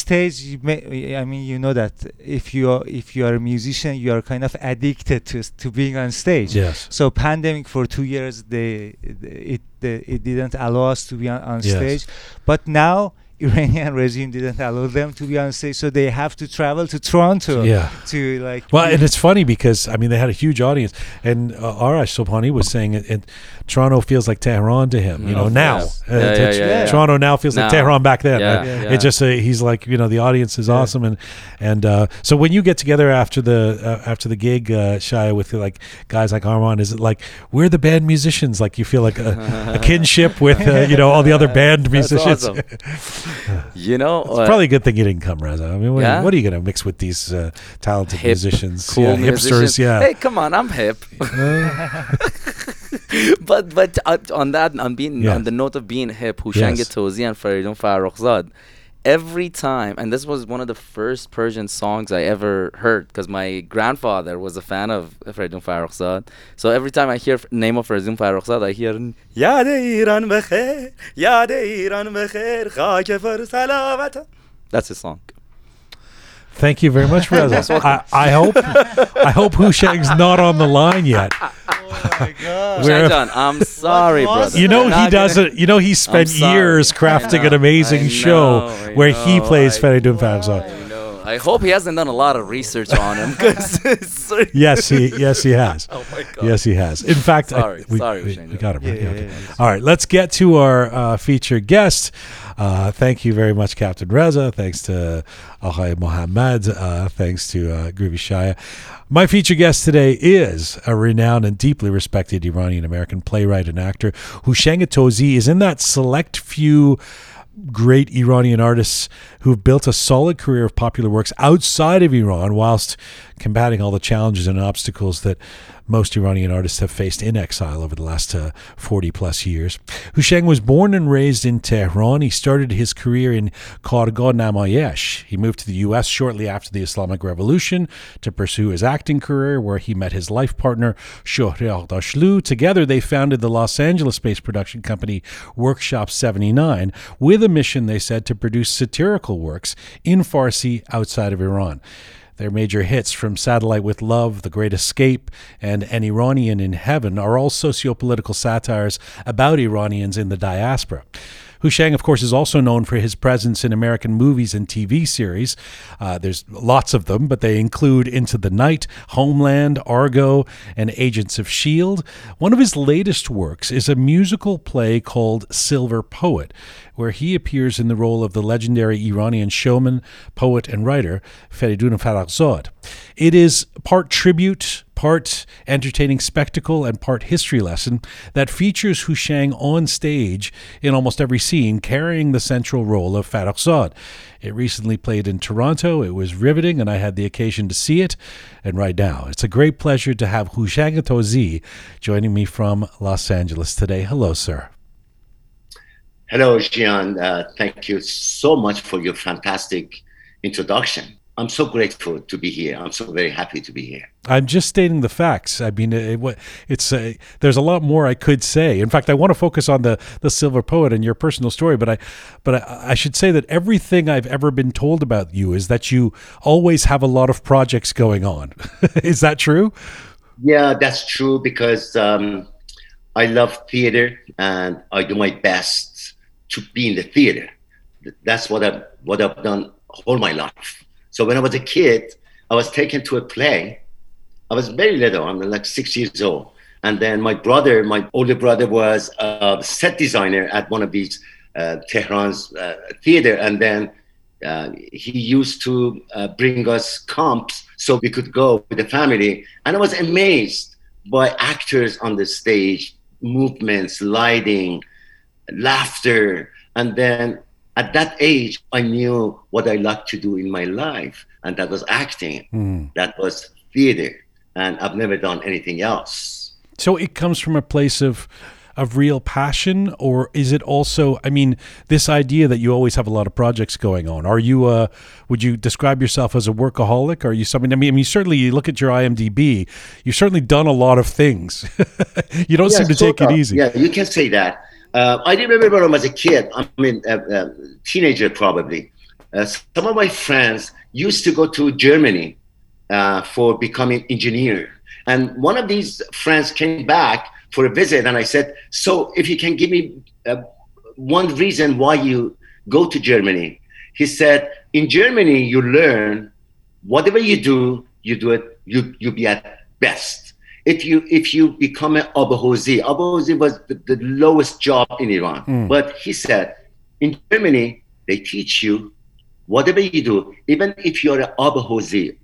stage you may, i mean you know that if you are if you are a musician you are kind of addicted to to being on stage Yes. so pandemic for two years they it it, it didn't allow us to be on, on Yes. stage but now iranian regime didn't allow them to be on stage so they have to travel to toronto Yeah. to like Well, and it's funny because I mean they had a huge audience, and uh, Arash Sobhani was saying it, it. Toronto feels like Tehran to him. You know now. yes. Uh, Yeah, yeah, yeah, yeah. Toronto now feels like Tehran back then. Yeah, right? yeah. It just uh, he's like you know the audience is Yeah. awesome and and uh, so when you get together after the uh, after the gig, uh, Shia, with like guys like Armand, is it like we're the band musicians? Like you feel like a, a kinship with uh, you know all the other band musicians. awesome. You know, It's probably a good thing you didn't come, Reza. I mean, what, Yeah? what are you going to mix with these uh, talented Hip, musicians? cool yeah, musicians. hipsters, yeah. Hey, come on, I'm hip. but but uh, on that, on being Yeah. on the note of being hip, Houshang Yes. Touzie and Faridun Farrokhzad, every time, and this was one of the first Persian songs I ever heard, because my grandfather was a fan of Faridun Farrokhzad. So every time I hear f- name of Faridun Farrokhzad, I hear Yad Iran Bekhair, Yad Iran Bekhair, Khak far Salavata. That's his song. Thank you very much, Reza. I, I hope I hope Houshang's not on the line yet. oh my god Where- John, I'm sorry, was brother. You know We're he not does gonna- You know he spent sorry. years I crafting an know, amazing I show know, I where he know, plays I- Feridun Farrokhzad. I know. I hope he hasn't done a lot of research on him. 'cause it's- Yes, he yes he has. Oh my god. Yes, he has. In fact, I- Sorry, we, sorry, we, Houshang. we got him. Yeah, right? yeah, Okay. yeah. All right, let's get to our uh, featured guest. Uh, thank you very much, Captain Reza. Thanks to Ahay Mohammed. Uh, thanks to uh, Groovy Shaya. My featured guest today is a renowned and deeply respected Iranian American playwright and actor. Houshang Touzie is in that select few great Iranian artists who've built a solid career of popular works outside of Iran whilst combating all the challenges and obstacles that most Iranian artists have faced in exile over the last uh, 40 plus years. Houshang was born and raised in Tehran. He started his career in Kargah Namayesh. He moved to the U.S. shortly after the Islamic Revolution to pursue his acting career, where he met his life partner, Shohreh Aghdashloo. Together, they founded the Los Angeles based production company Workshop 79 with a mission, they said, to produce satirical works in Farsi outside of Iran. Their major hits from Satellite with Love, The Great Escape, and An Iranian in Heaven are all sociopolitical satires about Iranians in the diaspora. Houshang, of course, is also known for his presence in American movies and TV series. Uh, there's lots of them, but they include Into the Night, Homeland, Argo, and Agents of S.H.I.E.L.D. One of his latest works is a musical play called Silver Poet, where he appears in the role of the legendary Iranian showman, poet, and writer Feridun Farrokhzad. It is part tribute, part entertaining spectacle, and part history lesson that features Houshang on stage in almost every scene, carrying the central role of Farrokhzad. It recently played in Toronto. It was riveting, and I had the occasion to see it. And right now, it's a great pleasure to have Houshang Touzie joining me from Los Angeles today. Hello, sir. Hello, Jian. Uh, thank you so much for your fantastic introduction. I'm so grateful to be here. I'm so very happy to be here. I'm just stating the facts. I mean, it, it's uh, there's a lot more I could say. In fact, I want to focus on the the Silver Poet and your personal story, but I but I, I, should say that everything I've ever been told about you is that you always have a lot of projects going on. is that true? Yeah, that's true because um, I love theater and I do my best to be in the theater. That's what I what I've done all my life. So when I was a kid, I was taken to a play. I was very little. I'm like six years old. And then my brother, my older brother, was a set designer at one of these uh, Tehran's uh, theater. And then uh, he used to uh, bring us comps so we could go with the family. And I was amazed by actors on the stage, movements, lighting, laughter. And then at that age, I knew what I liked to do in my life, and that was acting. Mm. That was theater, and I've never done anything else. So it comes from a place of of real passion, or is it also? I mean, this idea that you always have a lot of projects going on. Are you? Uh, would you describe yourself as a workaholic? Are you something? I mean, I mean, certainly you look at your IMDb. You've certainly done a lot of things. you don't seem to take it easy. Yeah, you can say that. Uh, I remember when I was a kid, I mean, a, uh, uh, teenager probably, uh, some of my friends used to go to Germany uh, for becoming engineer. And one of these friends came back for a visit, and I said, "So, if you can give me uh, one reason why you go to Germany," he said, "In Germany, you learn whatever you do, you do it, you you be at best." If you if you become an abahozi, abahozi was the, the, lowest job in Iran. Mm. But he said, in Germany, they teach you whatever you do, even if you're an abahozi,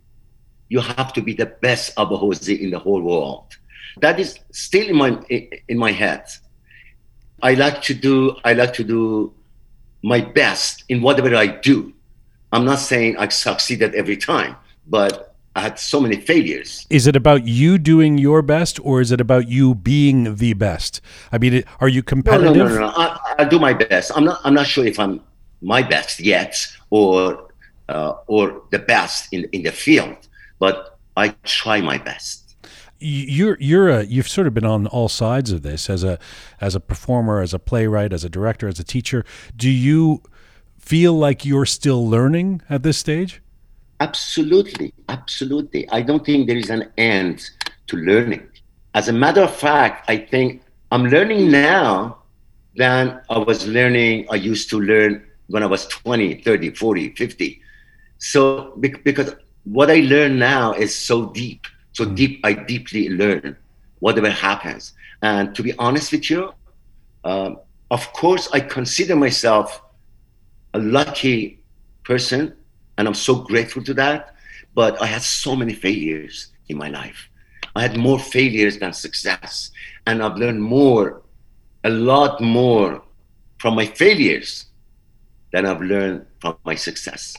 you have to be the best abahozi in the whole world. That is still in my in my head. I like to do I like to do my best in whatever I do. I'm not saying I succeeded every time, but I had so many failures. Is it about you doing your best, or is it about you being the best? I mean, are you competitive? No, no, no, no. no. I, I do my best. I'm not. I'm not sure if I'm my best yet, or uh, or the best in in the field, but I try my best. You're you're a you've sort of been on all sides of this as a as a performer, as a playwright, as a director, as a teacher. Do you feel like you're still learning at this stage? Absolutely, absolutely. I don't think there is an end to learning. As a matter of fact, I think I'm learning now than I was learning, I used to learn when I was 20, 30, 40, 50. So, because what I learn now is so deep, so mm. deep, I deeply learn whatever happens. And to be honest with you, um, of course, I consider myself a lucky person and I'm so grateful to that. But I had so many failures in my life. I had more failures than success. And I've learned more, a lot more from my failures than I've learned from my success.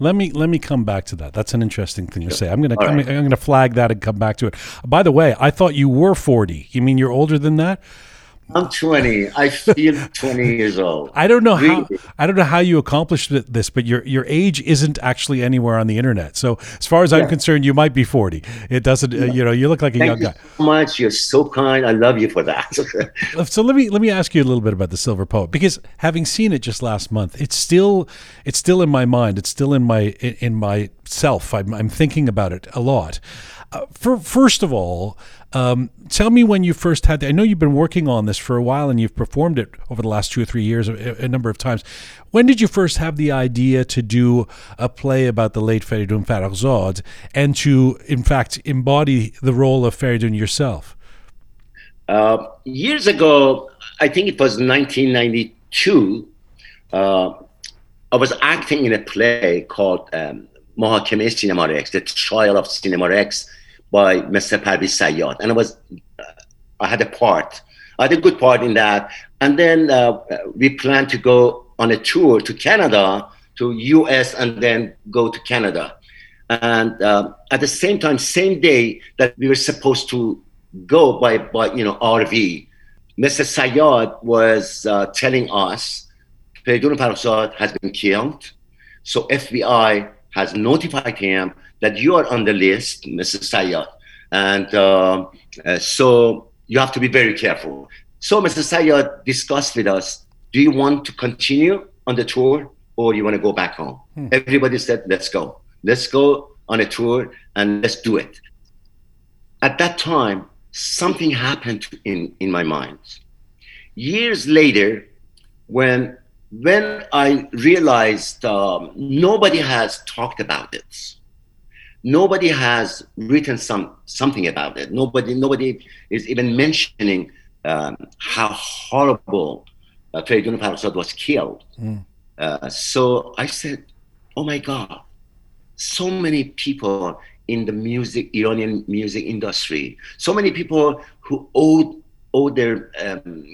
Let me let me come back to that. That's an interesting thing to say. I'm gonna I'm, right. I'm gonna flag that and come back to it. By the way, I thought you were 40. You mean you're older than that? I'm 20. I feel 20 years old. I don't know how I don't know how you accomplished this, but your your age isn't actually anywhere on the internet. So as far as I'm concerned, you might be 40. It doesn't. Uh, you know, you look like a young Thank you guy. so much. You're so kind. I love you for that. So let me let me ask you a little bit about the Silver Poet because having seen it just last month, it's still it's still in my mind. It's still in my in, in my self. I'm, I'm thinking about it a lot. Uh, for first of all, um, tell me when you first had. I know you've been working on this for a while and you've performed it over the last two or three years a, a number of times. When did you first have the idea to do a play about the late Feridun Farrokhzad and to, in fact, embody the role of Feridun yourself? Uh, years ago, I think it was 1992, uh, I was acting in a play called um, Mahakeme Cinema Rex, The Trial of Cinema Rex by Mr. Parviz Sayyad. And I was, uh, I had a part. I had a good part in that. And then uh, we planned to go on a tour to Canada, to US, and then go to Canada. And uh, at the same time, same day that we were supposed to go by, by you know, RV, Mr. Sayyad was uh, telling us Feridun Farrokhzad has been killed. So FBI has notified him that you are on the list, Mr. Sayyad. And uh, uh, so you have to be very careful. So Mr. Sayyad discussed with us, do you want to continue on the tour or you want to go back home? Everybody said, let's go. Let's go on a tour and let's do it. At that time, something happened in, in my mind. Years later, when when I realized um, nobody has talked about it, nobody has written some something about it. Nobody nobody is even mentioning um, how horrible uh, Feridun was killed. Uh, so I said, "Oh my God, so many people in the music Iranian music industry, so many people who owe owe their um,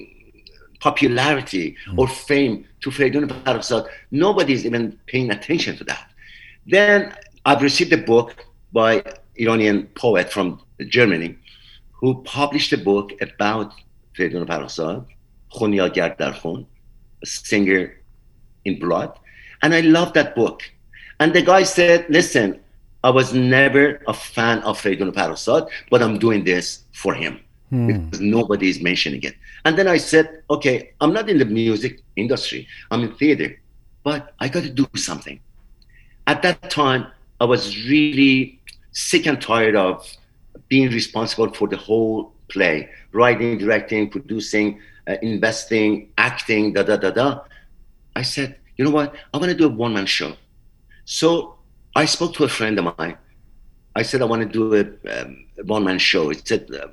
popularity hmm. or fame to Feridun Farrokhzad. Nobody's even paying attention to that. Then I've received a book by Iranian poet from Germany who published a book about Feridun Farrokhzad, Khunyagar Darkhun, a singer in blood. And I love that book. And the guy said, listen, I was never a fan of Feridun Farrokhzad, but I'm doing this for him because nobody is mentioning it. And then I said, okay, I'm not in the music industry, I'm in theater, but I got to do something. At that time, I was really sick and tired of being responsible for the whole play writing, directing, producing, uh, investing, acting, da da da da. I said, you know what? I want to do a one man show. So I spoke to a friend of mine. I said, I want to do a, um, a one man show. He said, um,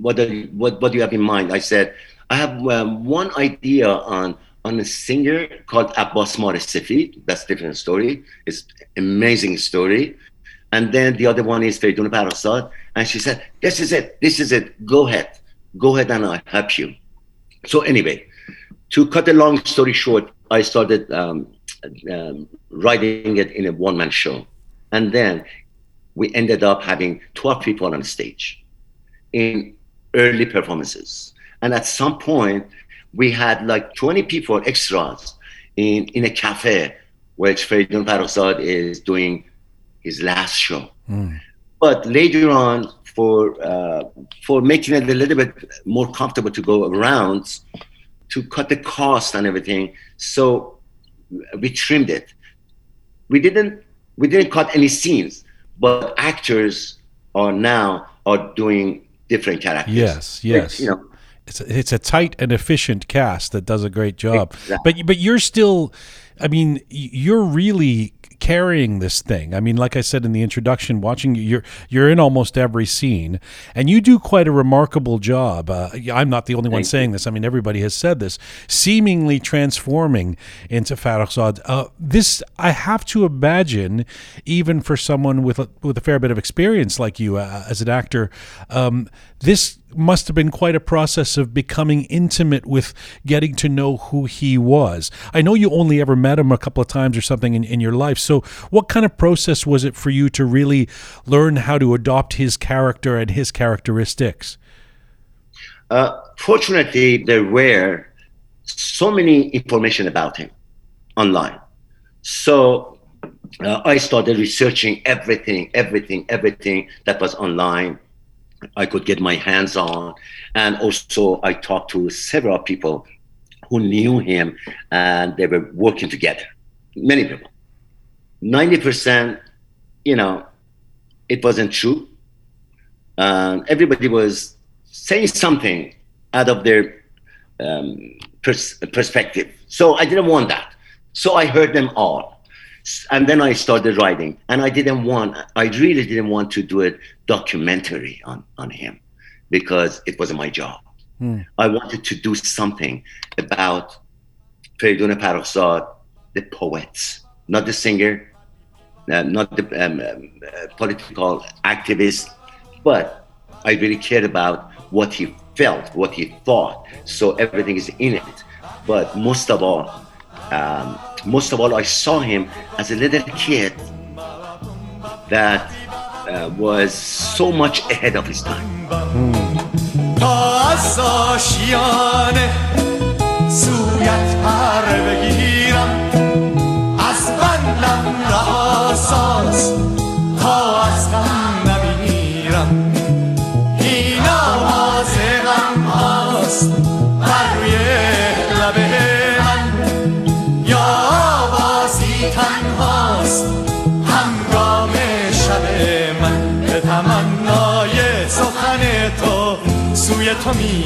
what, do you, what, what do you have in mind? I said, I have um, one idea on on a singer called Abbas Mar Sefid. That's different story. It's amazing story. And then the other one is Feridun Farrokhzad. And she said, this is it. This is it. Go ahead. Go ahead and I'll help you. So anyway, to cut a long story short, I started um, um, writing it in a one-man show. And then we ended up having 12 people on stage in early performances. And at some point, we had like 20 people extras in, in a cafe, which Feridun Farrokhzad is doing his last show. But later on, for uh, for making it a little bit more comfortable to go around, to cut the cost and everything, so we trimmed it. We didn't we didn't cut any scenes, but actors are now are doing different characters. Yes, yes. You know, it's a, it's a tight and efficient cast that does a great job. Exactly. But but you're still, I mean, you're really carrying this thing. I mean, like I said in the introduction, watching you, you're you're in almost every scene, and you do quite a remarkable job. Uh, I'm not the only one Thank saying this. I mean, everybody has said this. Seemingly transforming into Farrokhzad. Uh, this I have to imagine, even for someone with a, with a fair bit of experience like you uh, as an actor, um, this must have been quite a process of becoming intimate with getting to know who he was. I know you only ever met him a couple of times or something in, in your life. So, what kind of process was it for you to really learn how to adopt his character and his characteristics? Uh, fortunately, there were so many information about him online. So uh, I started researching everything, everything, everything that was online. I could get my hands on. And also, I talked to several people who knew him and they were working together. Many people. 90%, you know, it wasn't true. Um, everybody was saying something out of their um, pers- perspective. So I didn't want that. So I heard them all. And then I started writing. And I didn't want, I really didn't want to do a documentary on, on him because it wasn't my job. Hmm. I wanted to do something about Feridun Farrokhzad, the poets, not the singer, uh, not the um, um, uh, political activist, but I really cared about what he felt, what he thought. So everything is in it. But most of all, um, most of all, I saw him as a little kid that uh, was so much ahead of his time. Hmm.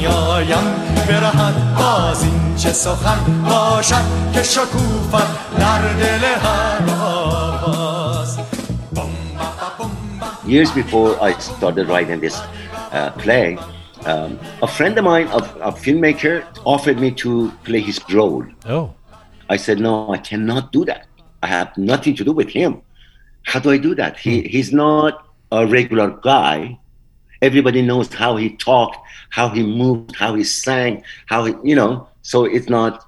تو میایم برهد باز این چه سخن باشد که شکوفت در دل هر آواز Years before I started writing this uh, play, um, a friend of mine, a, a filmmaker, offered me to play his role. Oh. I said, no, I cannot do that. I have nothing to do with him. How do I do that? He, hmm. he's not a regular guy everybody knows how he talked, how he moved, how he sang, how he, you know. So it's not,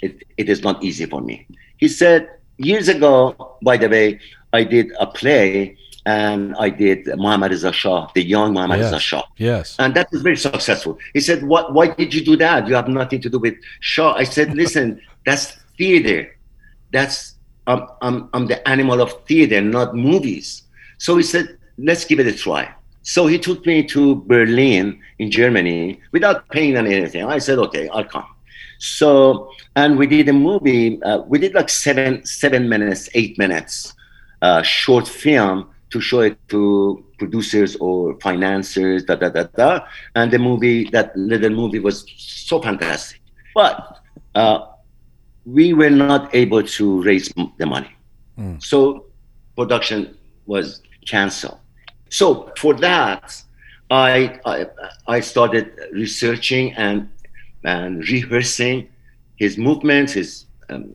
it, it is not easy for me. He said years ago, by the way, I did a play and I did Muhammad Reza Shah, the young Muhammad yes. Reza Shah. Yes. And that was very successful. He said, what, why did you do that? You have nothing to do with Shah. I said, listen, that's theater. That's, I'm, I'm, I'm the animal of theater, not movies. So he said, let's give it a try. So he took me to Berlin in Germany without paying anything. I said, okay, I'll come. So, and we did a movie. Uh, we did like seven, seven minutes, eight minutes, uh, short film to show it to producers or financiers, da da da da. And the movie, that little movie, was so fantastic. But uh, we were not able to raise the money, mm. so production was canceled. So for that, I, I, I started researching and and rehearsing his movements, his um,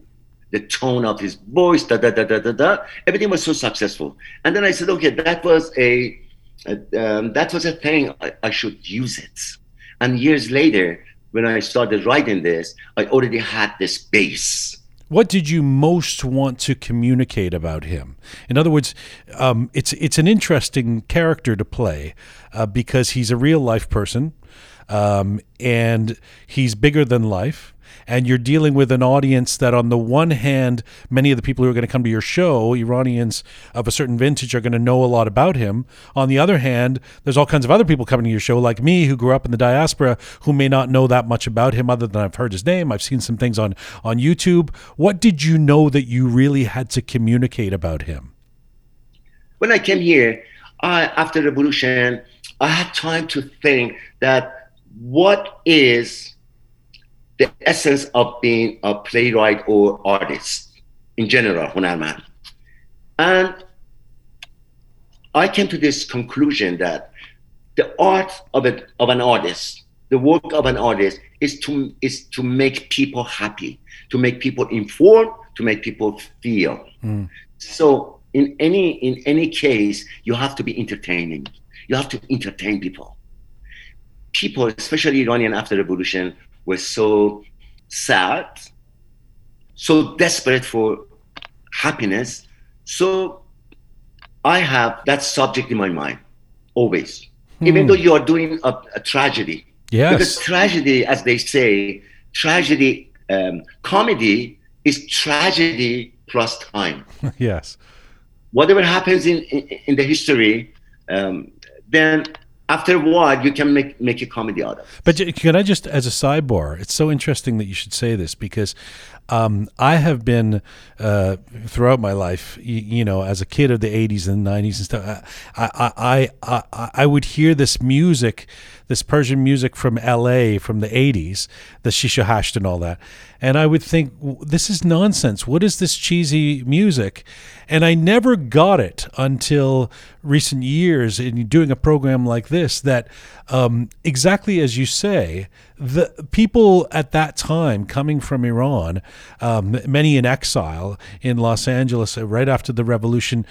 the tone of his voice, da da da da da da. Everything was so successful, and then I said, okay, that was a, a um, that was a thing. I, I should use it. And years later, when I started writing this, I already had this base what did you most want to communicate about him? In other words, um, it's it's an interesting character to play uh, because he's a real life person, um, and he's bigger than life and you're dealing with an audience that on the one hand many of the people who are going to come to your show iranians of a certain vintage are going to know a lot about him. On the other hand there's all kinds of other people coming to your show like me who grew up in the diaspora who may not know that much about him other than i've heard his name. I've seen some things on on youtube. What did you know that you really had to communicate about him? When i came here I, after revolution i had time to think that what is the essence of being a playwright or artist in general, Hunarman. And I came to this conclusion that the art of, it, of an artist, the work of an artist is to, is to make people happy, to make people informed, to make people feel. Mm. So in any, in any case, you have to be entertaining. You have to entertain people. people, especially Iranian after revolution, were so sad, so desperate for happiness. So I have that subject in my mind always, hmm. even though you are doing a, a tragedy. Yes. Because tragedy, as they say, tragedy, um, comedy is tragedy plus time. yes. Whatever happens in, in, in the history, um, then after a while you can make make a comedy out of it. But can I just, as a sidebar, it's so interesting that you should say this because um, I have been uh, throughout my life, you, you, know, as a kid of the '80s and '90s and stuff. I I, I I would hear this music, this Persian music from L.A. from the '80s, the shisha hasht and all that, and I would think this is nonsense. What is this cheesy music? And I never got it until recent years in doing a program like this. That um, exactly as you say, the people at that time coming from Iran, um, many in exile in Los Angeles uh, right after the revolution,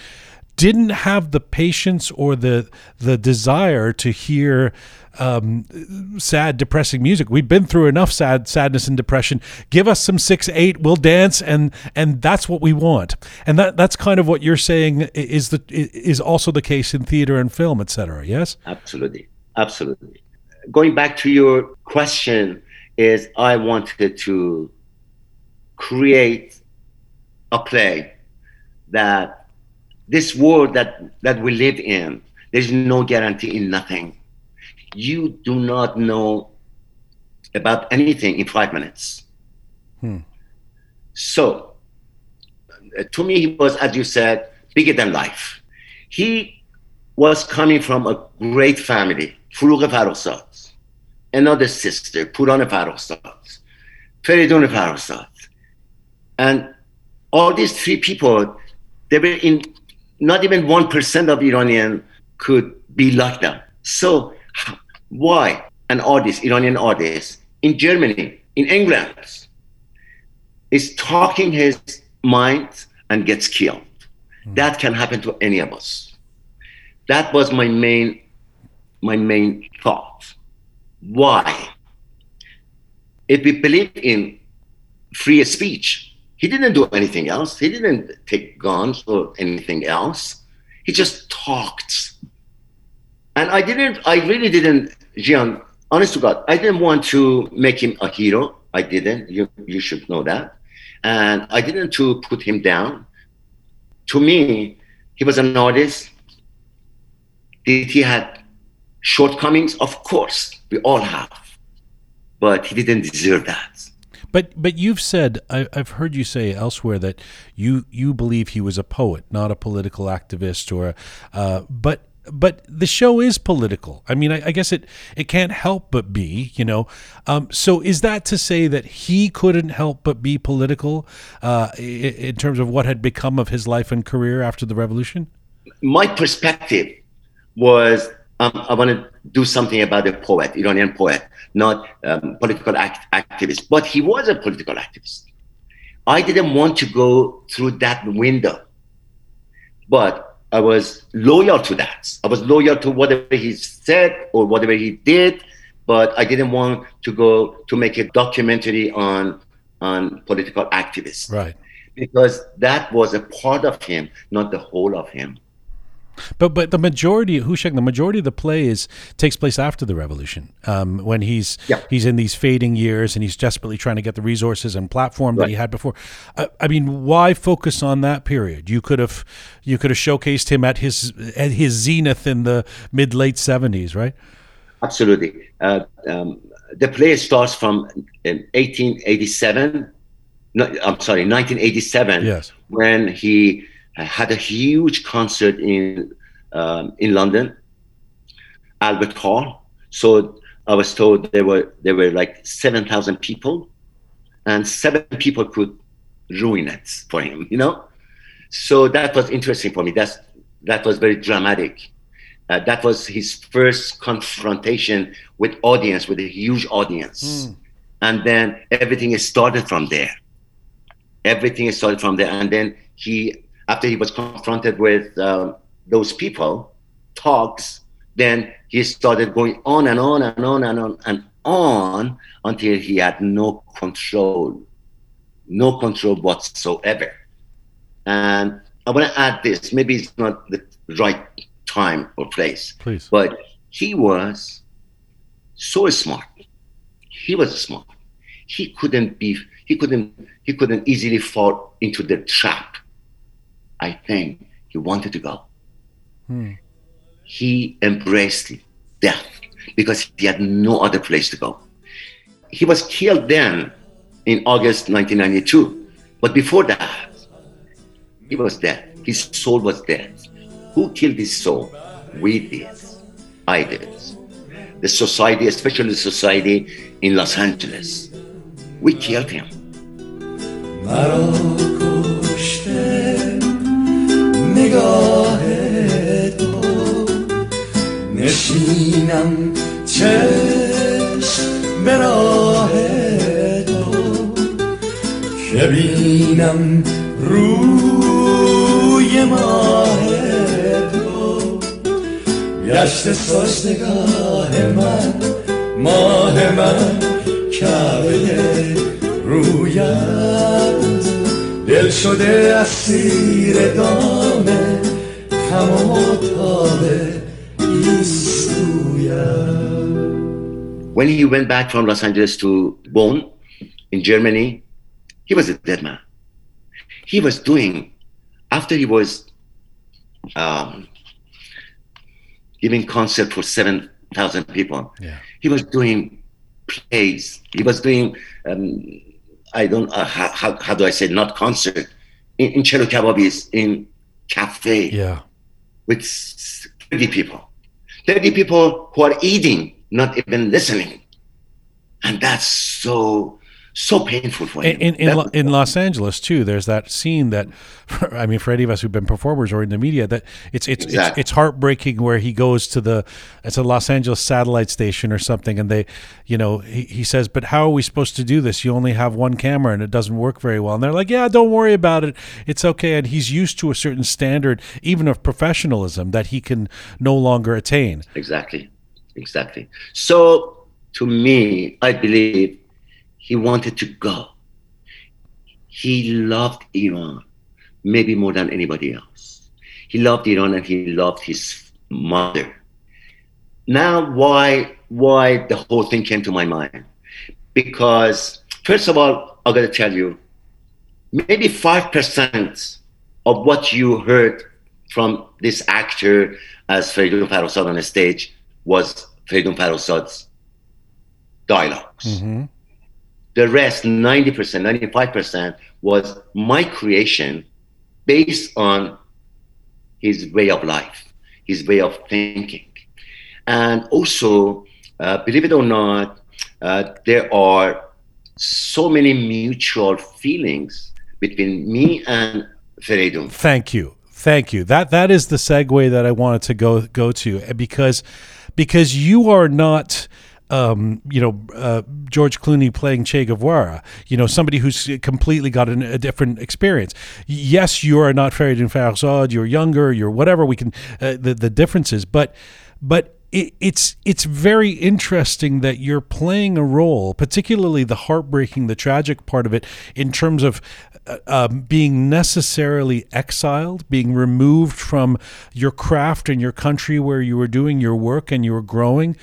didn't have the patience or the the desire to hear um, sad, depressing music. We've been through enough sad sadness and depression. Give us some six eight, we'll dance, and and that's what we want. And that that's kind of what you're saying is the is also the case in theater and film, etc. Yes, absolutely, absolutely going back to your question is I wanted to create a play that this world that, that we live in, there's no guarantee in nothing. You do not know about anything in five minutes. Hmm. So, uh, to me, he was, as you said, bigger than life. He was coming from a great family, Forough Farrokhzad, another sister, Puran Farrokhzad, Feridun Farrokhzad. And all these three people, they were in not even 1% of Iranian could be like them so why an artist Iranian artist in Germany in England is talking his mind and gets killed mm. that can happen to any of us that was my main my main thought. Why? If we believe in free speech, he didn't do anything else. He didn't take guns or anything else. He just talked. And I didn't, I really didn't, Jian, honest to God, I didn't want to make him a hero. I didn't. You, you should know that. And I didn't to put him down. To me, he was an artist. Did he had shortcomings? Of course, we all have, but he didn't deserve that. But but you've said I, have heard you say elsewhere that you you believe he was a poet, not a political activist, or uh, but but the show is political. I mean, I, I, guess it it can't help but be, you know. Um, so is that to say that he couldn't help but be political uh, in, in terms of what had become of his life and career after the revolution? My perspective was um, I want to do something about a poet, Iranian poet, not um, political act- activist. But he was a political activist. I didn't want to go through that window, but I was loyal to that. I was loyal to whatever he said or whatever he did, but I didn't want to go to make a documentary on on political activists. Right. Because that was a part of him, not the whole of him. But but the majority, Houshang, the majority of the play is takes place after the revolution, um, when he's yeah. he's in these fading years and he's desperately trying to get the resources and platform right. that he had before. Uh, I mean, why focus on that period? You could have you could have showcased him at his at his zenith in the mid late seventies, right? Absolutely. Uh, um, the play starts from 1887. Uh, no, I'm sorry, 1987. Yes. When he I had a huge concert in um, in London, Albert Hall. So I was told there were there were like seven thousand people, and seven people could ruin it for him. You know, so that was interesting for me. That's that was very dramatic. Uh, that was his first confrontation with audience, with a huge audience, mm. and then everything started from there. Everything started from there, and then he after he was confronted with uh, those people, talks, Then he started going on and on and on and on and on until he had no control, no control whatsoever. And I want to add this. Maybe it's not the right time or place. Please. But he was so smart. He was smart. He couldn't be. He couldn't. He couldn't easily fall into the trap. I think he wanted to go. Hmm. He embraced death because he had no other place to go. He was killed then in August 1992, but before that, he was dead. His soul was dead. Who killed his soul? We did. I did. The society, especially the society in Los Angeles, we killed him. نگاه تو. نشینم چشم به راه تو. که بینم روی ماه تو. گشت سجدگاه من ماه من کعبه رویت. دل شده اسیر دام غم و تاب ایستویت When he went back from Los Angeles to Bonn in Germany, he was a dead man. He was doing, after he was um, giving concert for 7,000 people, Yeah. he was doing plays. He was doing, um, I don't, uh, how, how, do I say, not concert, in, in Chelo Kebabis, in cafe Yeah. with 30 people. 30 people who are eating, not even listening. And that's so, so painful for him. In in, in, was- in Los Angeles too, there's that scene that, I mean, for any of us who've been performers or in the media, that it's it's it's, it's heartbreaking where he goes to the it's a Los Angeles satellite station or something, and they, you know, he, he says, but how are we supposed to do this? You only have one camera and it doesn't work very well. And they're like, yeah, don't worry about it, it's okay. And he's used to a certain standard, even of professionalism, that he can no longer attain. Exactly. Exactly. So to me, I believe he wanted to go. He loved Iran, maybe more than anybody else. He loved Iran and he loved his mother. Now, why why the whole thing came to my mind? Because first of all, I gotta tell you, maybe five percent of what you heard from this actor as Feridun Farrokhzad on the stage was Feridun Farrokhzad's dialogues. Mhm. The rest, 90%, 95%, was my creation based on his way of life, his way of thinking. And also, uh, believe it or not, uh, there are so many mutual feelings between me and Feridun. Thank you. Thank you. That that is the segue that I wanted to go go to because because you are not um, you know uh, George Clooney playing Che Guevara. You know somebody who's completely got an, a different experience. Yes, you are not Feridun Farrokhzad. You're younger. You're whatever. We can uh, the the differences, but but it, it's it's very interesting that you're playing a role, particularly the heartbreaking, the tragic part of it, in terms of uh, um, being necessarily exiled, being removed from your craft and your country where you were doing your work and you were growing.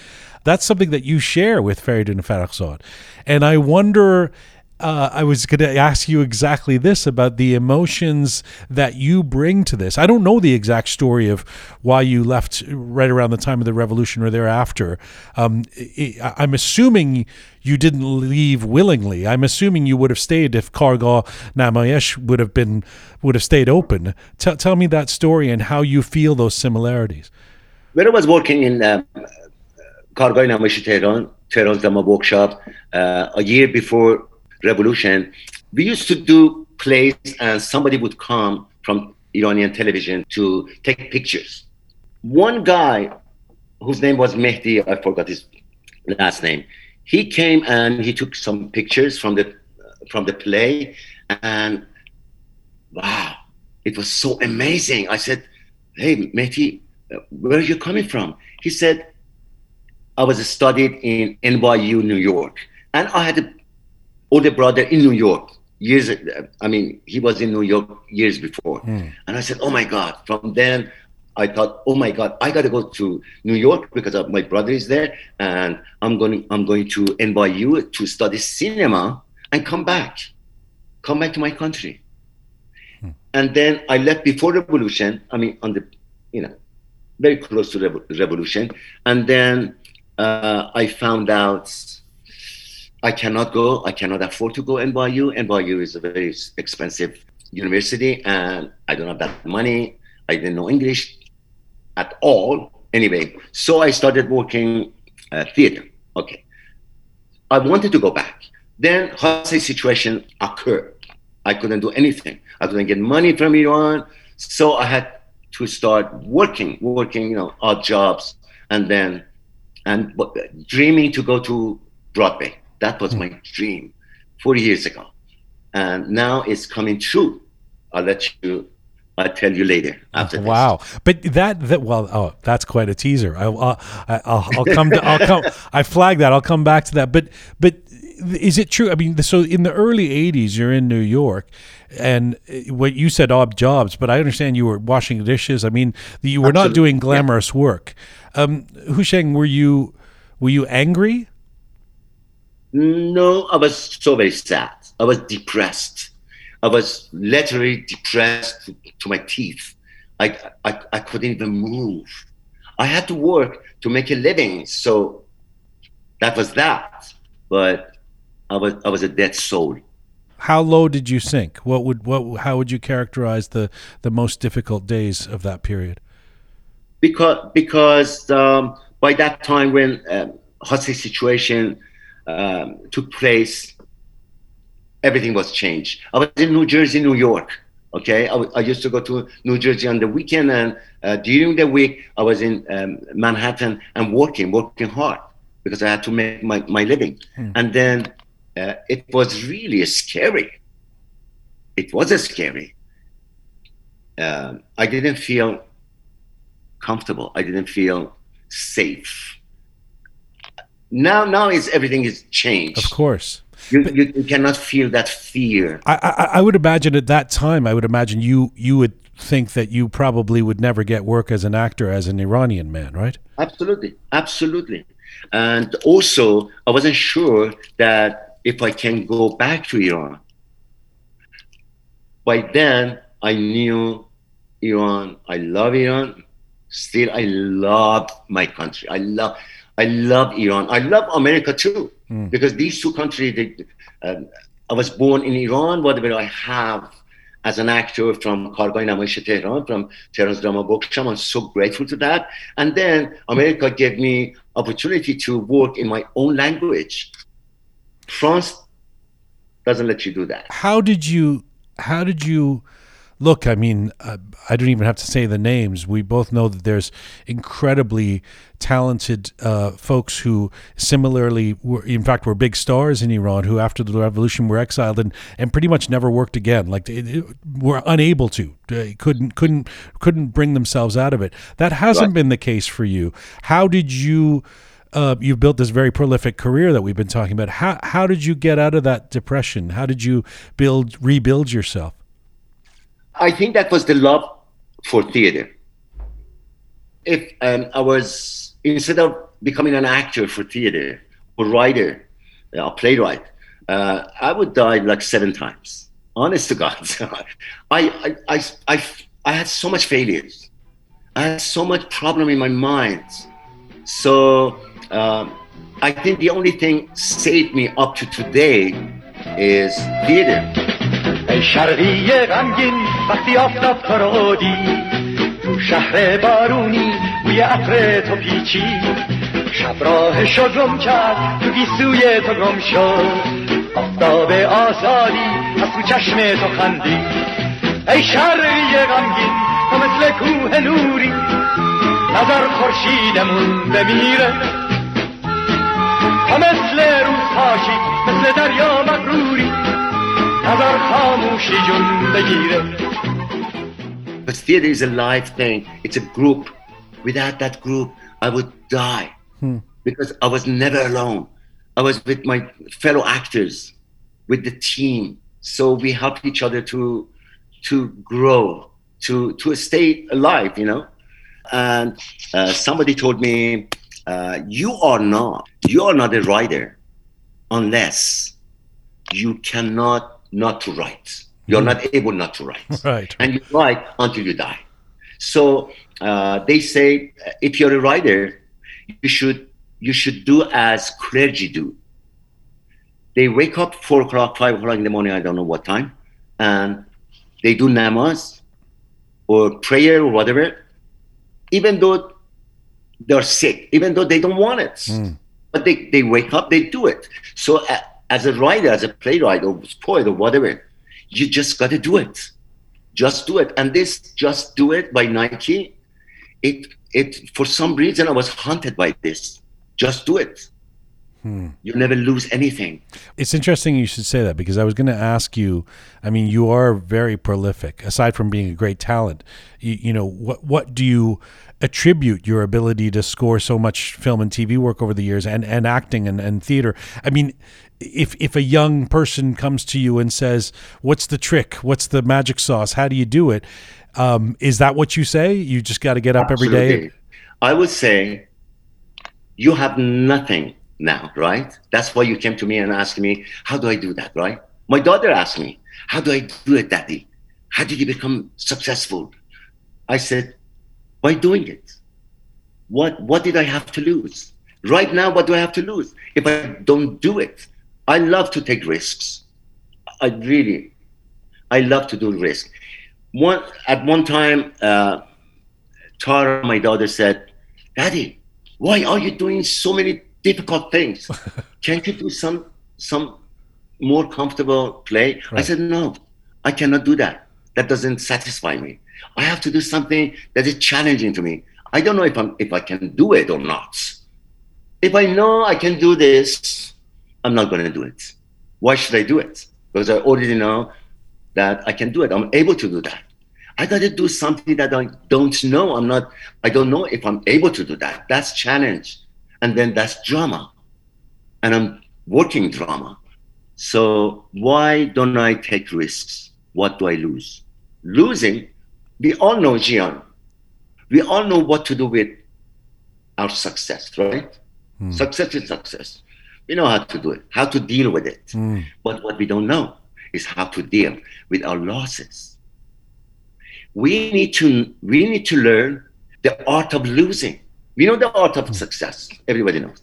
That's something that you share with Feridun Farrokhzad, and I wonder. Uh, I was going to ask you exactly this about the emotions that you bring to this. I don't know the exact story of why you left right around the time of the revolution or thereafter. Um, I, I'm assuming you didn't leave willingly. I'm assuming you would have stayed if Kargal Namayesh would have been would have stayed open. Tell tell me that story and how you feel those similarities. when I was working in uh, Kargay Namashi Tehran, Tehran Dhamma workshop, uh, a year before revolution, we used to do plays and somebody would come from Iranian television to take pictures. One guy whose name was Mehdi, I forgot his last name, he came and he took some pictures from the from the play and wow, it was so amazing. I said, hey, Mehdi, where are you coming from? He said, I was studied in NYU, New York. And I had an older brother in New York years, I mean, he was in New York years before. Hmm. And I said, oh my God. From then, I thought, oh my God, I got to go to New York because of my brother is there, and I'm going, I'm going to NYU to study cinema and come back, come back to my country. And then I left before revolution. I mean, on the, you know, very close to revolution. And then uh, I found out I cannot go. I cannot afford to go NYU. NYU is a very expensive university, and I don't have that money. I didn't know English at all. Anyway, so I started working uh, theater. Okay, I wanted to go back. Then Hosei situation occurred. I couldn't do anything. I couldn't get money from Iran, so I had to start working, working, you know, odd jobs, and then and dreaming to go to Broadway. That was my dream 40 years ago, and now it's coming true. I'll let you. I'll tell you later after this. Wow, but that that well, oh, that's quite a teaser. I, I'll, I'll I'll come to I'll come. I flag that. I'll come back to that. But but is it true? I mean, so in the early '80s, you're in New York, and what you said odd jobs, but I understand you were washing dishes. I mean, you were not Absolutely, doing yeah. glamorous work. Um, Houshang, were you were you angry? No, I was so very sad. I was depressed. I was literally depressed to, to my teeth. I, I, I couldn't even move. I had to work to make a living. So that was that. But I was, I was a dead soul. How low did you sink? What would what how would you characterize the the most difficult days of that period? because because um, by that time when um, Hosei situation um, took place, everything was changed. I was in New Jersey, New York. Okay, I used to go to New Jersey on the weekend, and uh, during the week I was in um, Manhattan and working, working hard because I had to make my, my living. And then uh, it was really scary. It was scary. Um I didn't feel comfortable. I didn't feel safe. Now, now is everything is changed. Of course. You, you, you cannot feel that fear. I, I, I would imagine at that time, I would imagine you you would think that you probably would never get work as an actor as an Iranian man, right? Absolutely, absolutely. And also, I wasn't sure that if I can go back to Iran. By then, I knew Iran. I love Iran. Still, I love my country. I love, I love Iran. I love America too, because these two countries. They, um, I was born in Iran. Whatever I have as an actor from Kargah Namayish Tehran, from Tehran's Drama Bookshop, I'm so grateful to that. And then America gave me opportunity to work in my own language. France doesn't let you do that. How did you how did you look? I mean, uh, I don't even have to say the names. We both know that there's incredibly talented uh, folks who similarly were, in fact, were big stars in Iran who, after the revolution, were exiled and, and pretty much never worked again. Like, it, it- were unable to, uh, couldn't couldn't couldn't bring themselves out of it. That hasn't Right. been the case for you. How did you? Uh, you've built this very prolific career that we've been talking about. How how did you get out of that depression? How did you build rebuild yourself? I think that was the love for theater. If um, I was instead of becoming an actor for theater or writer, a playwright, uh, I would die like seven times. Honest to God, I, I, I, I, I had so much failures. I had so much problem in my mind. So um, I think the only thing saved me up to today is theater. شرقی غمگین وقتی آفتاب تو رو تو شهر بارونی بوی عطر تو پیچی شب راهش رو گم کرد تو گیسوی تو گم شد. آفتاب آزادی از تو چشم تو خندی. ای شرقی غمگین تو مثل کوه نوری نظر خورشیدمون بمیره. تو مثل روز پاشی مثل دریا مغروری. نظر خاموشی جون بگیره But theater is a live thing. It's a group without that group, I would die because I was never alone. I was with my fellow actors, with the team. So we helped each other to to grow, to to stay alive, you know. And uh, somebody told me, uh, "You are not, you are not a writer, unless you cannot not to write. You're not able not to write, Right. and you write until you die." So uh, they say, uh, if you're a writer, you should you should do as clergy do. They wake up four o'clock, five o'clock in the morning, I don't know what time, and they do namaz or prayer or whatever, even though they're sick, even though they don't want it. Mm. But they, they wake up, they do it. So a- as a writer, as a playwright or poet or whatever, you just got to do it. Just do it. And this "Just Do It" by Nike, it it for some reason I was haunted by this. Just do it. Hmm. You never lose anything. It's interesting you should say that because I was going to ask you. I mean, you are very prolific. Aside from being a great talent, you, you know what what do you attribute your ability to score so much film and TV work over the years, and and acting and, and theater? I mean, if if a young person comes to you and says, "What's the trick? What's the magic sauce? How do you do it?" Um, is that what you say? You just got to get up every day. I would say you have nothing now, right? That's why you came to me and asked me, how do I do that, right? My daughter asked me, how do I do it, daddy? How did you become successful? I said, by doing it. What what did I have to lose? Right now, what do I have to lose if I don't do it? I love to take risks. I really, I love to do risk. One at one time, uh, Tara, my daughter, said, "Daddy, why are you doing so many difficult things? Can't you do some some more comfortable play?" I said, "No, I cannot do that. That doesn't satisfy me. I have to do something that is challenging to me. I don't know if I'm if I can do it or not. If I know I can do this, I'm not going to do it. Why should I do it? Because I already know that I can do it. I'm able to do that. I got to do something that I don't know. I'm not. I don't know if I'm able to do that. That's challenge, and then that's drama, and I'm working drama. So why don't I take risks? What do I lose? Losing, we all know, Jian. We all know what to do with our success, right? Hmm. Success is success. We know how to do it, how to deal with it. Mm. But what we don't know is how to deal with our losses. We need to we need to learn the art of losing. We know the art of success. Everybody knows.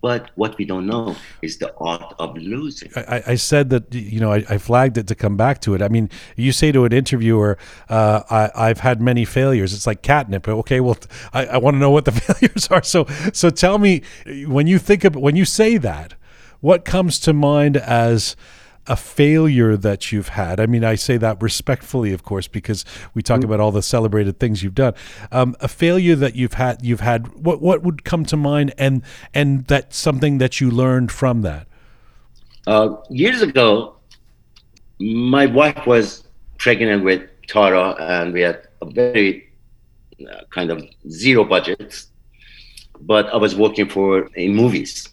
But what we don't know is the art of losing. I, I said that you know I, I flagged it to come back to it. I mean, you say to an interviewer, uh, I, "I've had many failures." It's like catnip. Okay, well, I, I want to know what the failures are. So, so tell me when you think of when you say that, what comes to mind as a failure that you've had? I mean, I say that respectfully, of course, because we talk about all the celebrated things you've done. Um, a failure that you've had, you've had. What what would come to mind, and and that's something that you learned from that. Uh, years ago, my wife was pregnant with Tara, and we had a very uh, kind of zero budget. But I was working for in movies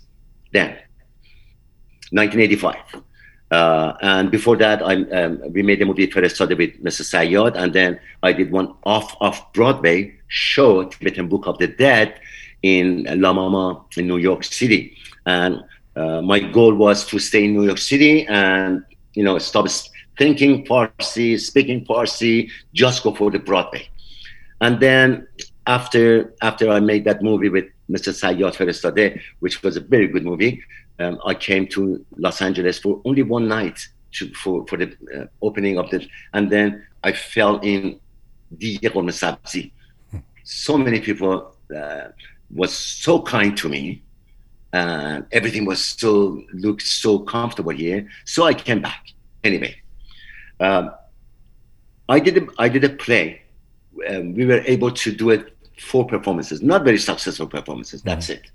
then, 1985. Uh, and before that, I, um, we made a movie first started with Mr. Sayyad, and then I did one off off Broadway show, Tibetan Book of the Dead, in La Mama in New York City. And uh, my goal was to stay in New York City and you know stop thinking Farsi, speaking Farsi, just go for the Broadway. And then after after I made that movie with Mr. Sayyad Ferestadeh, which was a very good movie, um, I came to Los Angeles for only one night to, for for the uh, opening of the, and then I fell in Qurme Sabzi. So many people uh, was so kind to me, and everything was so looked so comfortable here. So I came back anyway. Um, I did a, I did a play. Um, we were able to do it four performances, not very successful performances. That's it.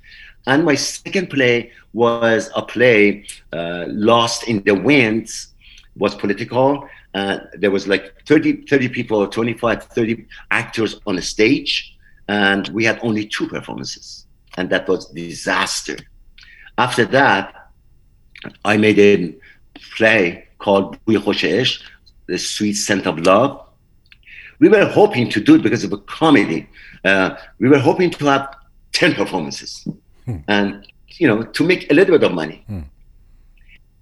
And my second play was a play, uh, Lost in the Winds, was political. Uh, there was like 30, 30 people, 25, 30 actors on the stage. and we had only two performances, and that was disaster. After that, I made a play called Bouy Khoshesh, The Sweet Scent of Love. We were hoping to do it because of a comedy. Uh, we were hoping to have 10 performances and, you know, to make a little bit of money.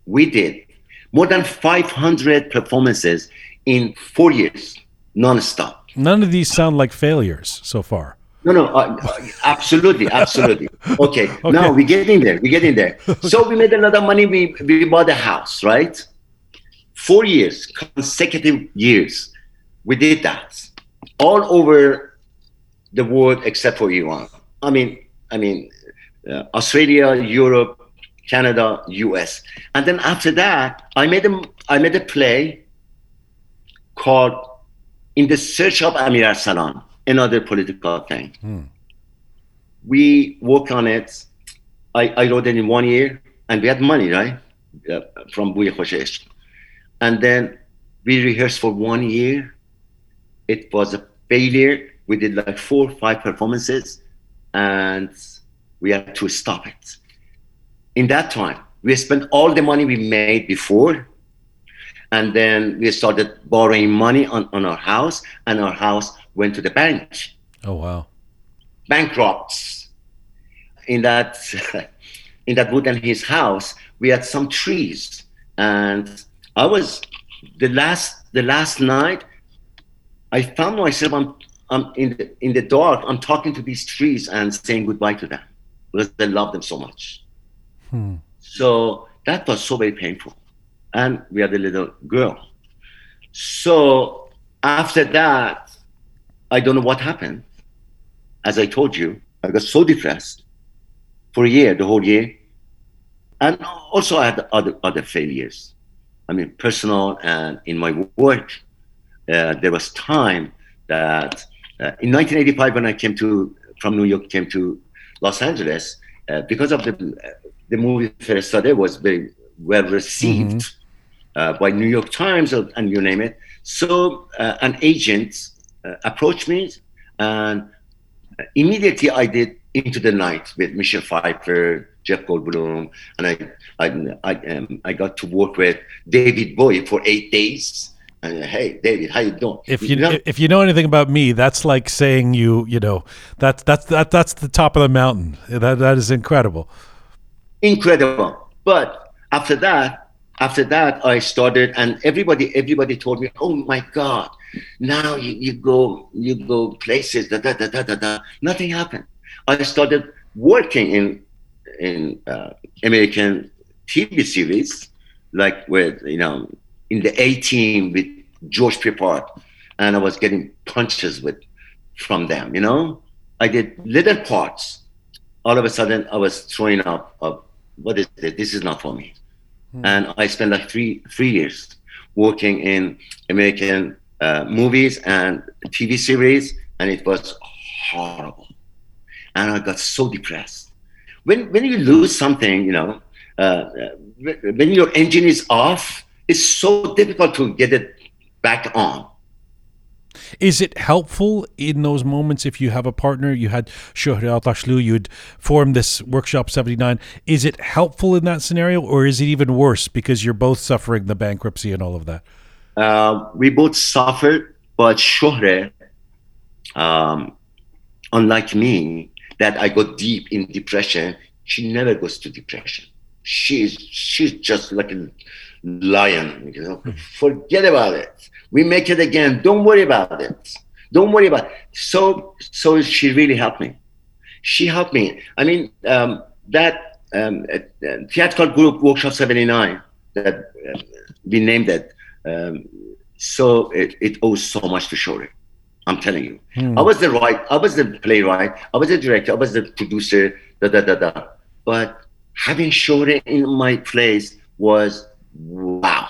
We did more than 500 performances in four years, non-stop. None of these sound like failures so far. No, no, uh, absolutely, absolutely. Okay, now we're getting there. We're getting there. So we made a lot of money. We we bought a house, right? Four years, consecutive years, we did that all over the world except for Iran. I mean, I mean, uh, Australia, Europe, Canada, U.S. And then after that, I made a I made a play called "In the Search of Amir Arsalan." another political thing. We worked on it. I, I wrote it in one year, and we had money, right, uh, from Bouy Khoshesh. And then we rehearsed for one year. It was a failure. We did like four or five performances, and we had to stop it. In that time, we spent all the money we made before and then we started borrowing money on, on our house and our house went to the bank Oh wow. bankrupt in that in that wood and his house we had some trees and i was the last the last night i found myself i'm, I'm in the in the dark i'm talking to these trees and saying goodbye to them because i love them so much so that was so very painful and we had a little girl so after that i don't know what happened as I told you, I got so depressed for a year, the whole year. And also I had other other failures. I mean, personal and in my work. Uh, there was time that uh, in 1985 when I came to from New York came to Los Angeles uh, because of the the movie Ferestadeh was very well received uh, by New York Times and you name it. So uh, an agent uh, approached me and immediately I did Into the Night with Michelle Pfeiffer, Jeff Goldblum, and I I I, um, I got to work with David Bowie for eight days. And hey, David, how you doing? If you know, if you know anything about me, that's like saying you you know that's that's that that's the top of the mountain. That that is incredible. incredible. But after that, after that, I started, and everybody, everybody told me, "Oh my God, now you, you go, you go places." Da, da, da, da, da, da. Nothing happened. I started working in in uh, American TV series, like with you know, in the A Team with George Peppard, and I was getting punches with from them. You know, I did little parts. All of a sudden, I was throwing up. up what is it? This is not for me. And I spent like three three years working in American uh, movies and TV series, and it was horrible. And I got so depressed. When when you lose something, you know, uh, when your engine is off, it's so difficult to get it back on. Is it helpful in those moments if you have a partner? You had Shohreh Aghdashloo, you'd formed this workshop 79. Is it helpful in that scenario, or is it even worse because you're both suffering the bankruptcy and all of that? Uh, we both suffered, but Shohreh, um, unlike me, that I got deep in depression, she never goes to depression. She's she's just like a lion, you know. Forget about it. We make it again. Don't worry about it. Don't worry about it. So so she really helped me. She helped me. I mean, um, that um, uh, theatrical group Workshop 79 that uh, we named it. Um, so it, it owes so much to Shohreh. I'm telling you. I was the right, I was the playwright, I was the director, I was the producer, da da da da. But having Shohreh in my place was wow.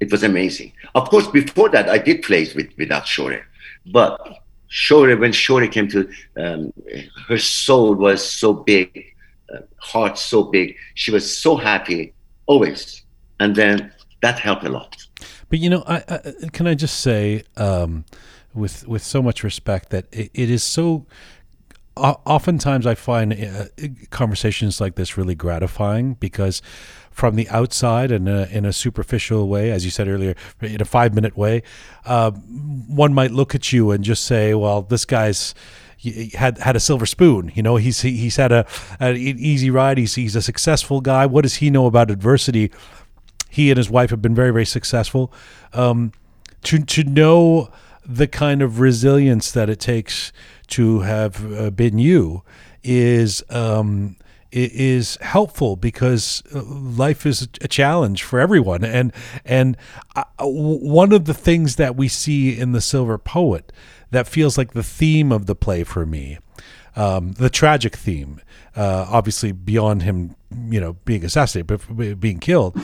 It was amazing. Of course, before that, I did plays with without Shohreh, but Shohreh, when Shohreh came to, um, her soul was so big, uh, heart so big. She was so happy always, and then that helped a lot. But you know, I, I can I just say, um, with with so much respect that it, it is so. Oftentimes, I find uh, conversations like this really gratifying because, from the outside and in a, superficial way, as you said earlier, in a five minute way, uh, one might look at you and just say, "Well, this guy's." had had a silver spoon. You know, he's he, he's had a an easy ride. He's he's a successful guy. What does he know about adversity? He and his wife have been very very successful. Um, to to know the kind of resilience that it takes to have uh, been you is um, is helpful because uh, life is a challenge for everyone. And and uh, w- one of the things that we see in the silver poet that feels like the theme of the play for me um, the tragic theme uh, obviously beyond him you know being assassinated but being killed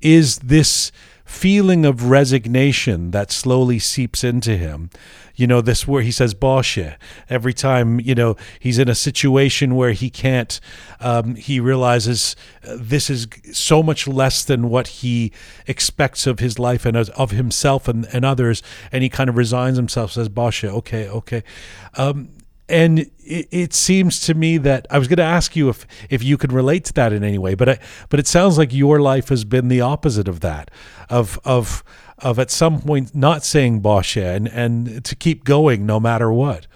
is this feeling of resignation that slowly seeps into him. You know, this where he says "Bosche" every time. You know, he's in a situation where he can't. Um, he realizes uh, this is so much less than what he expects of his life and of himself and, and others, and he kind of resigns himself. Says "Bosche," okay, okay. Um, and it, it seems to me that I was going to ask you if if you could relate to that in any way, but I, but it sounds like your life has been the opposite of that, of of of at some point not saying Bosche and and to keep going no matter what.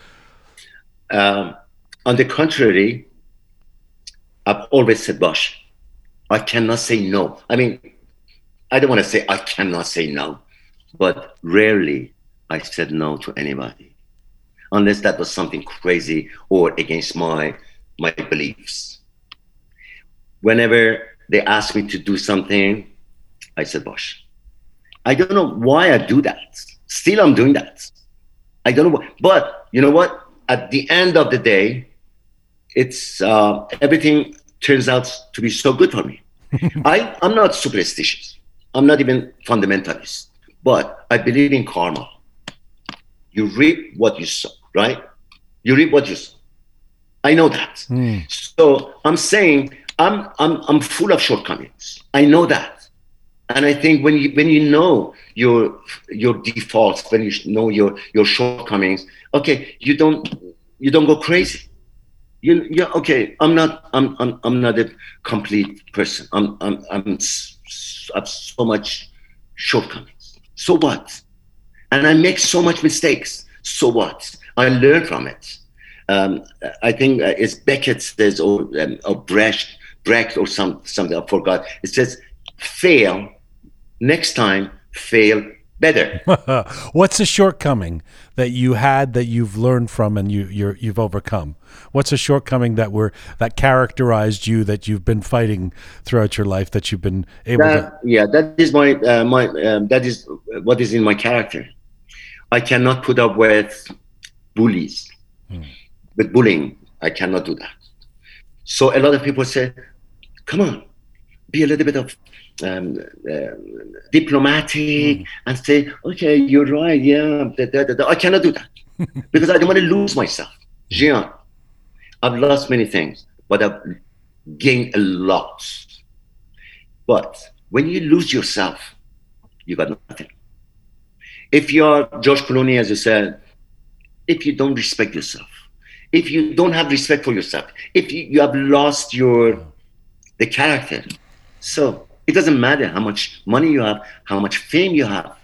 Um, on the contrary, I've always said Bosch. I cannot say no. I mean, I don't want to say I cannot say no, but rarely I said no to anybody, unless that was something crazy or against my my beliefs. Whenever they asked me to do something, I said Bosch. I don't know why I do that. Still, I'm doing that. I don't know, why. but you know what? At the end of the day, it's uh, everything turns out to be so good for me. I I'm not superstitious. I'm not even fundamentalist, but I believe in karma. You reap what you sow, right? You reap what you sow. I know that. Hmm. So I'm saying I'm I'm I'm full of shortcomings. I know that, and I think when you when you know your your defaults, when you know your your shortcomings, okay, you don't you don't go crazy. You yeah okay. I'm not I'm I'm I'm not a complete person. I'm I'm I'm s- s- I have so much shortcomings. So what? And I make so much mistakes. So what? I learn from it. Um, I think uh, it's Beckett says or um, or Brecht Brecht or some something I forgot. It says fail next time fail better. What's a shortcoming that you had that you've learned from and you you're, you've overcome? What's a shortcoming that were that characterized you that you've been fighting throughout your life that you've been able to? Yeah, that is my uh, my um, that is what is in my character. I cannot put up with bullies, with bullying. I cannot do that. So a lot of people say, "Come on, be a little bit of um, uh, diplomatic and say, okay, you're right. Yeah, da, da, da, da." I cannot do that because I don't want to lose myself. Jian, I've lost many things, but I've gained a lot. But when you lose yourself, you got nothing. If you're George Clooney, as you said, if you don't respect yourself, if you don't have respect for yourself, if you, you have lost your the character, so it doesn't matter how much money you have, how much fame you have.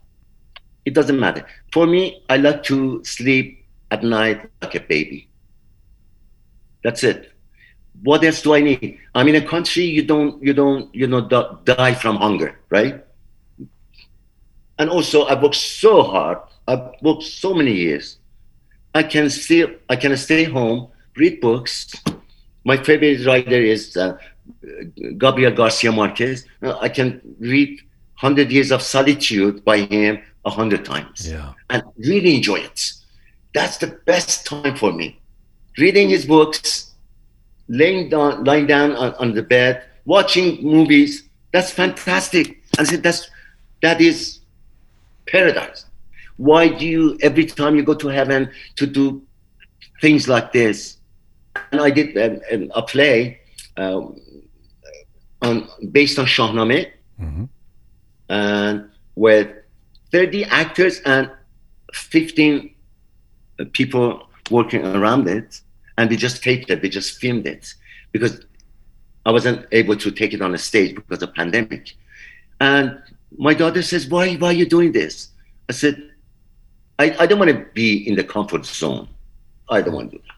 It doesn't matter. For me, I like to sleep at night like a baby. That's it. What else do I need? I'm in a country you don't you don't you know die from hunger, right? And also, I worked so hard. I've worked so many years. I can still I can stay home, read books. My favorite writer is uh, Gabriel Garcia Marquez. I can read Hundred Years of Solitude by him a hundred times Yeah. and really enjoy it. That's the best time for me. Reading his books, laying down, lying down on, on the bed, watching movies. That's fantastic. I said that's that is paradise. Why do you every time you go to heaven to do things like this? And I did um, um, a play um, on based on Shahnameh, Mhm. and with 30 actors and 15 uh, people working around it, and we just taped it. We just filmed it because I wasn't able to take it on the stage because of pandemic. And my daughter says, "Why? Why are you doing this?" I said, "I, I don't want to be in the comfort zone. I don't want to do that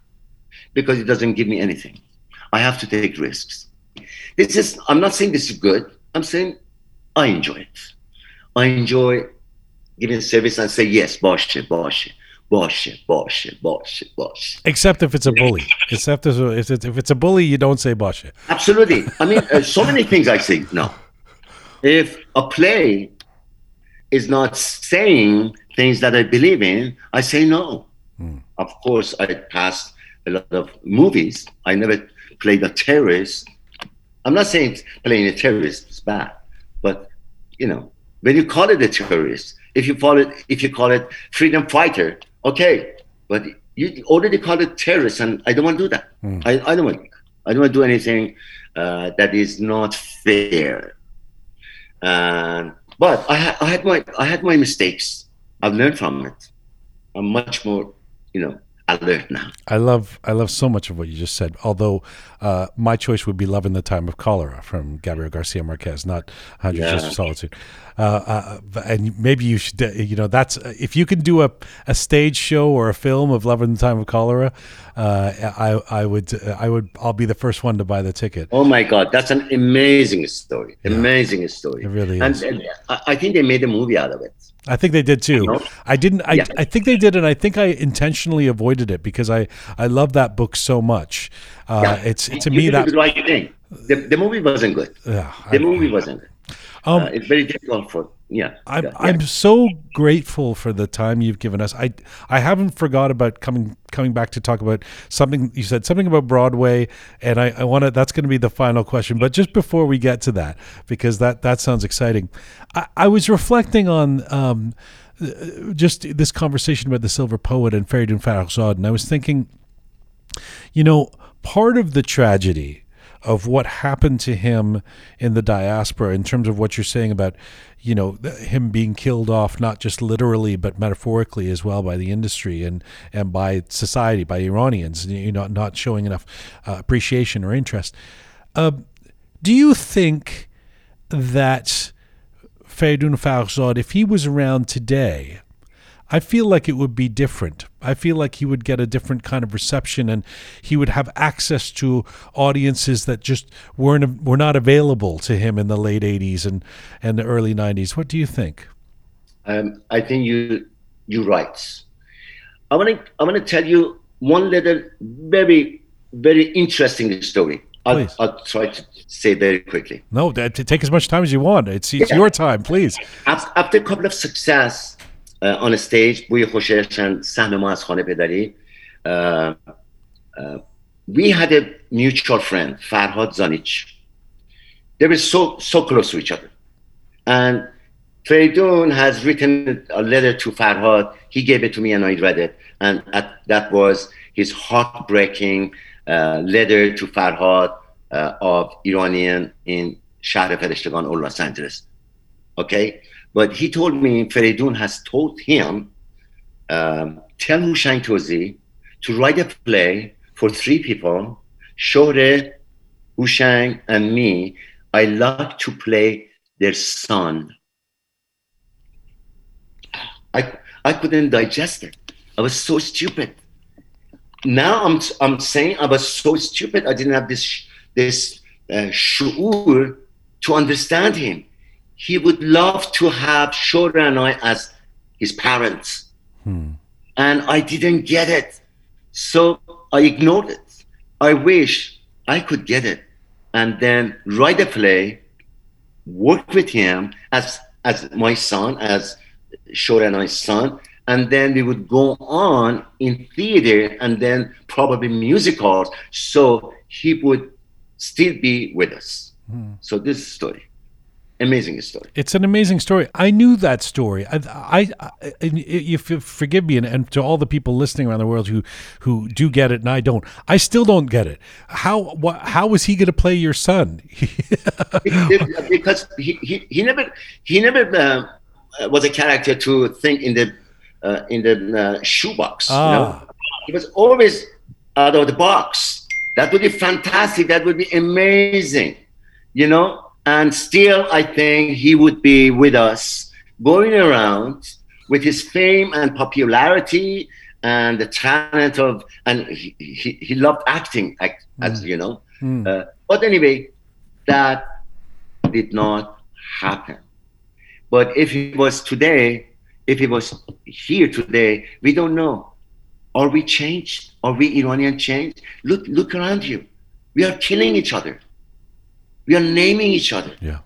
because it doesn't give me anything. I have to take risks. This is. I'm not saying this is good. I'm saying I enjoy it. I enjoy giving service and say yes, bosh bosh bosh bosh bosh bosh. Except if it's a bully. Except if it's, if it's a bully, you don't say bosh. Absolutely. I mean, uh, so many things I say no. If a play is not saying things that I believe in, I say no. Hmm. Of course, I passed a lot of movies. I never played a terrorist. I'm not saying playing a terrorist is bad, but you know, when you call it a terrorist, if you call it if you call it freedom fighter, okay, but you already call it terrorist, and I don't want to do that. Hmm. I, I don't want. I don't want to do anything uh, that is not fair. And but I, ha- I had my I had my mistakes. I've learned from it. I'm much more, you know, alert now. I love I love so much of what you just said. Although uh, my choice would be "Love in the Time of Cholera" from Gabriel Garcia Marquez, not "Hundred Years Yeah. of Solitude." Uh, uh, and maybe you should, uh, you know, that's if you can do a, a stage show or a film of "Love in the Time of Cholera," uh, I I would I would I'll be the first one to buy the ticket. Oh my God, that's an amazing story. Amazing story. It really is. and I, I think they made a movie out of it. I think they did too. I didn't. I, Yeah. I think they did, and I think I intentionally avoided it because I I love that book so much. Uh, Yeah. It's to you me that the right thing. The, the movie wasn't good. yeah, The I- movie wasn't good. Um, uh, it's very difficult for yeah. I'm yeah. I'm so grateful for the time you've given us. I I haven't forgot about coming coming back to talk about something you said something about Broadway, and I, I want to. That's going to be the final question. But just before we get to that, because that that sounds exciting, I, I was reflecting on. Um, uh, just this conversation about the silver poet and Feridun Farrokhzad, and I was thinking, you know, part of the tragedy of what happened to him in the diaspora in terms of what you're saying about you know him being killed off not just literally but metaphorically as well by the industry and and by society by Iranians you know not showing enough uh, appreciation or interest. Uh, do you think that Feridun Farrokhzad if he was around today I feel like it would be different. I feel like he would get a different kind of reception, and he would have access to audiences that just weren't were not available to him in the late '80s and and the early '90s. What do you think? Um, I think you you're right. I want to I want to tell you one little very very interesting story. I'll. I'll try to say very quickly. No, take as much time as you want. It's, it's Yeah. your time, please. After a couple of success on a stage بوی خوشش and سهم ما از خانه پدری uh, uh, we had a mutual friend Farhad Zanich they were so so close to each other and Feridun has written a letter to Farhad he gave it to me and I read it and at, that was his heartbreaking uh, letter to Farhad uh, of Iranian in شهر فرشتگان or Los Angeles okay But he told me Feridun has told him, um, tell Houshang Touzie to write a play for three people, Shohreh, Houshang, and me. I love to play their son. I, I couldn't digest it. I was so stupid. Now I'm, I'm saying I was so stupid. I didn't have this, this uh, shu'ur to understand him he would love to have Shohreh and I as his parents. Hmm. And I didn't get it. So I ignored it. I wish I could get it and then write a play, work with him as as my son, as Shohreh and I's son, and then we would go on in theater and then probably musicals. So he would still be with us. Hmm. So this is the story. Amazing story. It's an amazing story. I knew that story. I, I, I you forgive me, and, and to all the people listening around the world who who do get it, and I don't. I still don't get it. How what, how was he going to play your son? because he, he, he never he never uh, was a character to think in the uh, in the uh, shoebox. Ah. You know? He was always out of the box. That would be fantastic. That would be amazing, you know. And still, I think he would be with us, going around with his fame and popularity and the talent of, and he, he, he loved acting, act, as you know. Mm. Uh, but anyway, that did not happen. But if he was today, if he was here today, we don't know. Are we changed? Are we Iranian changed? Look, look around you. We are killing each other. We are naming each other. Yeah.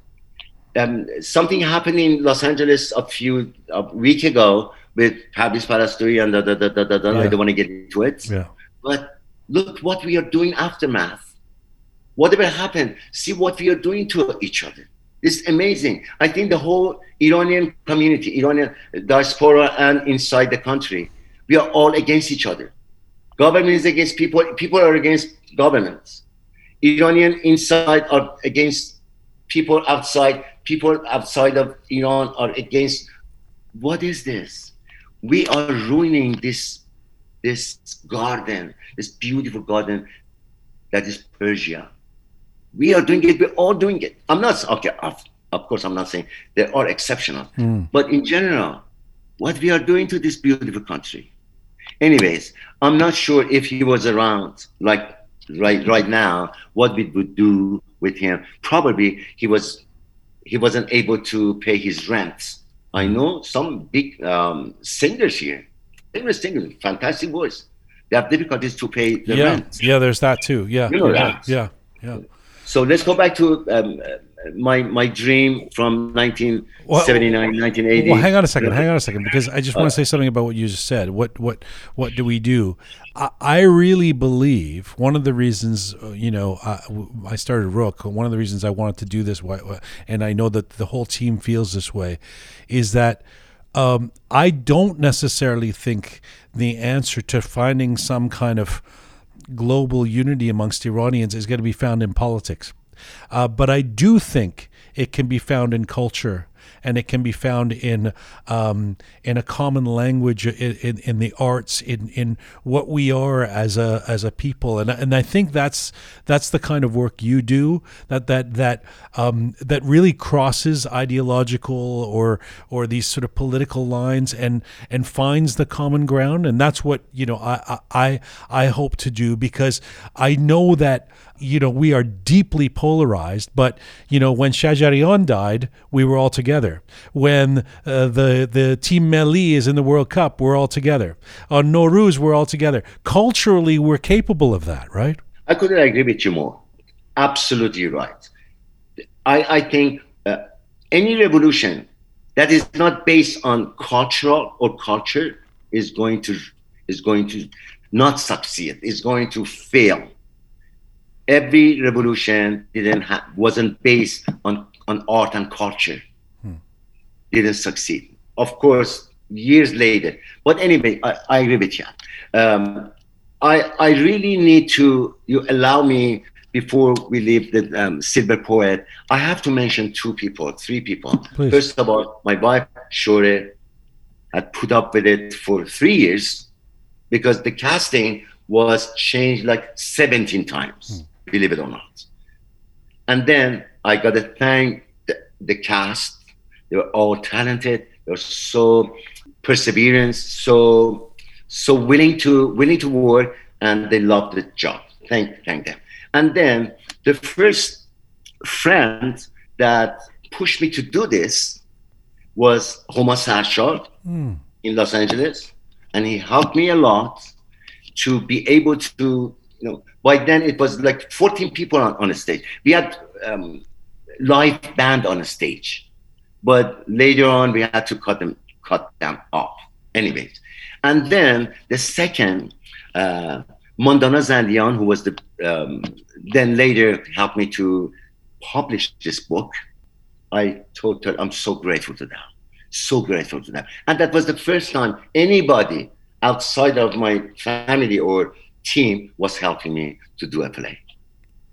Um, something happened in Los Angeles a few a week ago with Habis Parasturi and da, da, da, da, da, da. I don't want to get into it. Yeah. But look what we are doing aftermath. Whatever happened, see what we are doing to each other. It's amazing. I think the whole Iranian community, Iranian diaspora, and inside the country, we are all against each other. Government is against people. People are against governments. Iranian inside are against people outside. People outside of Iran are against. What is this? We are ruining this this garden, this beautiful garden that is Persia. We are doing it. We're all doing it. I'm not okay. Of, of course, I'm not saying there are exceptional, Mm. but in general, what we are doing to this beautiful country. Anyways, I'm not sure if he was around, like right right now, what we would do with him. Probably he was he wasn't able to pay his rent. I know some big um, singers here, famous singers, fantastic voice. They have difficulties to pay the yeah. rent. Yeah. There's that too. Yeah. You know yeah. Yeah. Yeah. So let's go back to um, uh, my my dream from 1979, 1980. Well, hang on a second. Hang on a second, because I just want to say something about what you just said. What what what do we do? I, really believe one of the reasons, uh, you know, I, I started Roqe. One of the reasons I wanted to do this, and I know that the whole team feels this way, is that um, I don't necessarily think the answer to finding some kind of global unity amongst Iranians is going to be found in politics. Uh, but I do think it can be found in culture and it can be found in um, in a common language in, in, in the arts in, in what we are as a as a people. And and I think that's that's the kind of work you do that that that um, that really crosses ideological or or these sort of political lines and and finds the common ground. And that's what you know I I I hope to do because I know that you know we are deeply polarized but you know when Shajarian died we were all together when uh, the the team Melli is in the World Cup we're all together on Nowruz we're all together culturally we're capable of that right I couldn't agree with you more. Absolutely right. I, I think uh, any revolution that is not based on cultural or culture is going to is going to not succeed. Is going to fail. Every revolution didn't ha- wasn't based on on art and culture. Didn't succeed. Of course, years later. But anyway, I, I agree with you. Um, I I really need to you allow me before we leave the um, silver poet. I have to mention two people, three people. Please. First of all, my wife Shohreh had put up with it for three years because the casting was changed like 17 times, believe it or not. And then I got to thank the, the cast. They were all talented. They were so perseverance, so so willing to willing to work, and they loved the job. Thank thank them. And then the first friend that pushed me to do this was Homa Sarshar in Los Angeles, and he helped me a lot to be able to, you know, by then it was like 14 people on, on a stage. We had um, live band on a stage, but later on we had to cut them cut them off. Anyways, and then the second, uh, Mondana Zandian, who was the um, then later helped me to publish this book. I told her I'm so grateful to them, so grateful to them, and that was the first time anybody outside of my family or team was helping me to do a play.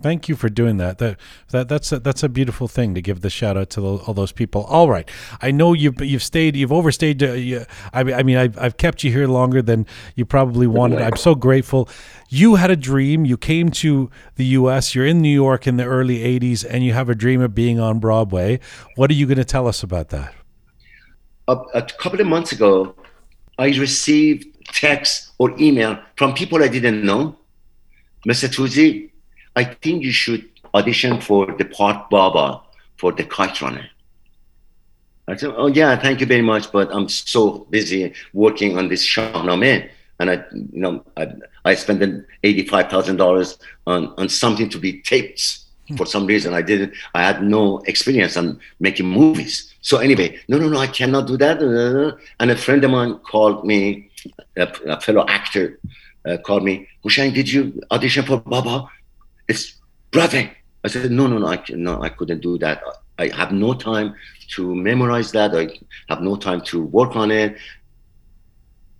Thank you for doing that. That that that's a, that's a beautiful thing to give the shout out to tho- all those people. All right, I know you've you've stayed, you've overstayed. Uh, you, I, I mean, I've, I've kept you here longer than you probably wanted. I'm so grateful. You had a dream. You came to the U.S. You're in New York in the early '80s, and you have a dream of being on Broadway. What are you going to tell us about that? a, a couple of months ago, I received text or email from people I didn't know. Mr. Touzie, I think you should audition for the part Baba for the kite runner. I said, oh yeah, thank you very much, but I'm so busy working on this Shahnameh. And I, you know, I, I spent eighty-five thousand dollars on on something to be taped. For some reason, I didn't. I had no experience on making movies. So anyway, no, no, no, I cannot do that. And a friend of mine called me, a, a fellow actor, uh, called me. Hushain, did you audition for Baba? It's Broadway. I said, no, no, no, I, no, I couldn't do that. I have no time to memorize that. I have no time to work on it.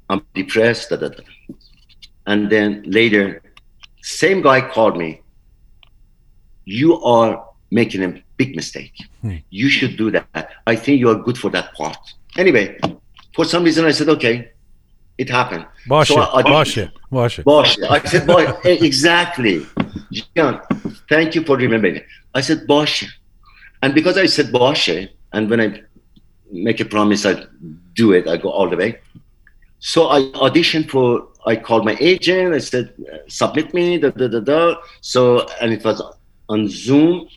I'm depressed. Da, da, da. And then later, same guy called me. You are making a big mistake. Hmm. You should do that. I think you are good for that part. Anyway, for some reason, I said, okay, it happened. Wash So it, I- I- it, it. Bosh. I said, boy, exactly. Jian, thank you for remembering. I said, Bosh. And because I said Bosh, and when I make a promise, I do it, I go all the way. So I auditioned for, I called my agent, I said, submit me, da, da, da, da. So, and it was on Zoom.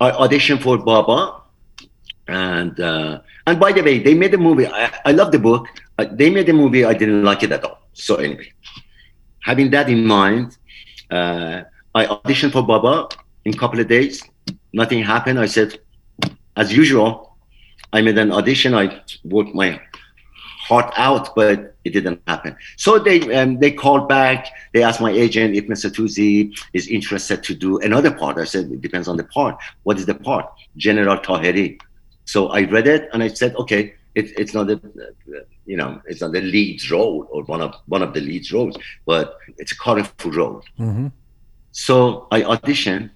I auditioned for Baba. And uh, and by the way, they made a movie. I, I love the book. Uh, they made a movie. I didn't like it at all. So anyway, having that in mind, uh, I auditioned for Baba in a couple of days. Nothing happened. I said, as usual, I made an audition. I worked my heart out, but it didn't happen. So they um, they called back. They asked my agent if Mr. Touzie is interested to do another part. I said it depends on the part. What is the part? General Tahiri. So I read it and I said, okay, it, it's not the, you know, it's not the lead role or one of one of the lead roles, but it's a colorful role. hmm So I auditioned,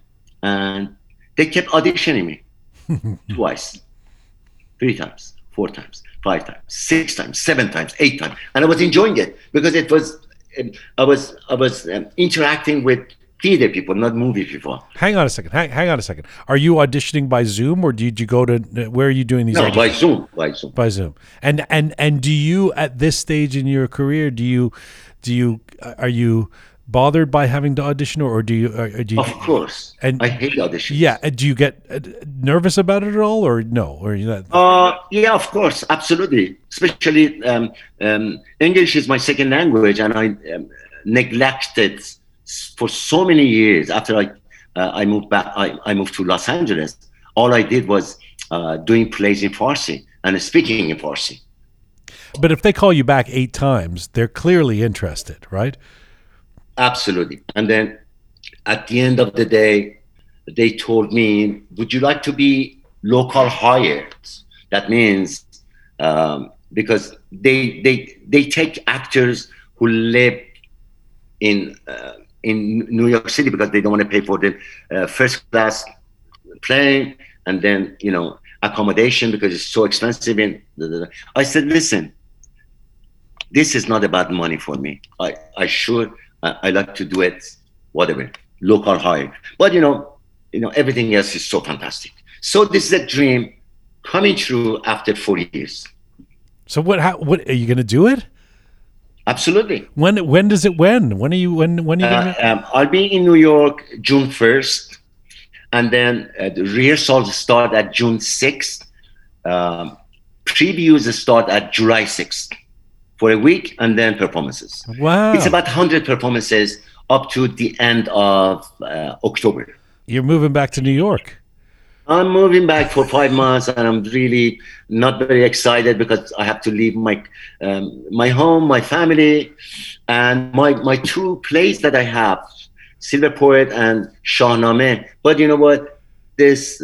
and they kept auditioning me twice, three times, four times, five times, six times, seven times, eight times, and I was enjoying it because it was, um, I was, I was um, interacting with theater people, not movie people. Hang on a second. Hang, hang on a second. Are you auditioning by Zoom, or did you go to? Where are you doing these? No, auditions? by Zoom, by Zoom. by Zoom. And and and do you at this stage in your career do you do you are you bothered by having to audition or, or do you or, or do you Of course, And- I hate auditions. yeah uh, do you get uh, nervous about it at all or no or you not Uh, yeah, of course, absolutely. Especially um, um, English is my second language, and I um, neglected for so many years. After I uh, I moved back, I, I moved to Los Angeles. All I did was uh, doing plays in Farsi and speaking in Farsi. but if they call you back eight times they're clearly interested right Absolutely. And then at the end of the day, they told me, Would you like to be local hired? That means um, because they, they, they take actors who live in, uh, in New York City because they don't want to pay for the uh, first class plane and then, you know, accommodation because it's so expensive. In, da, da, da. I said, Listen, this is not about money for me. I, I sure I, I like to do it, whatever, local hire. But you know, you know, everything else is so fantastic. So this is a dream coming true after 40 years. so what how what are you going to do it Absolutely. when when does it when when are you when when are you Uh, gonna, um, I'll be in New York June 1st, and then uh, the rehearsals start at June 6th. Um, previews start at July 6th for a week, and then performances. wow It's about 100 performances up to the end of uh, October. you're moving back to New York I'm moving back for five months, and I'm really not very excited because I have to leave my um, my home, my family, and my my two plays that I have, Silver Poet and Shahnameh. But you know what? This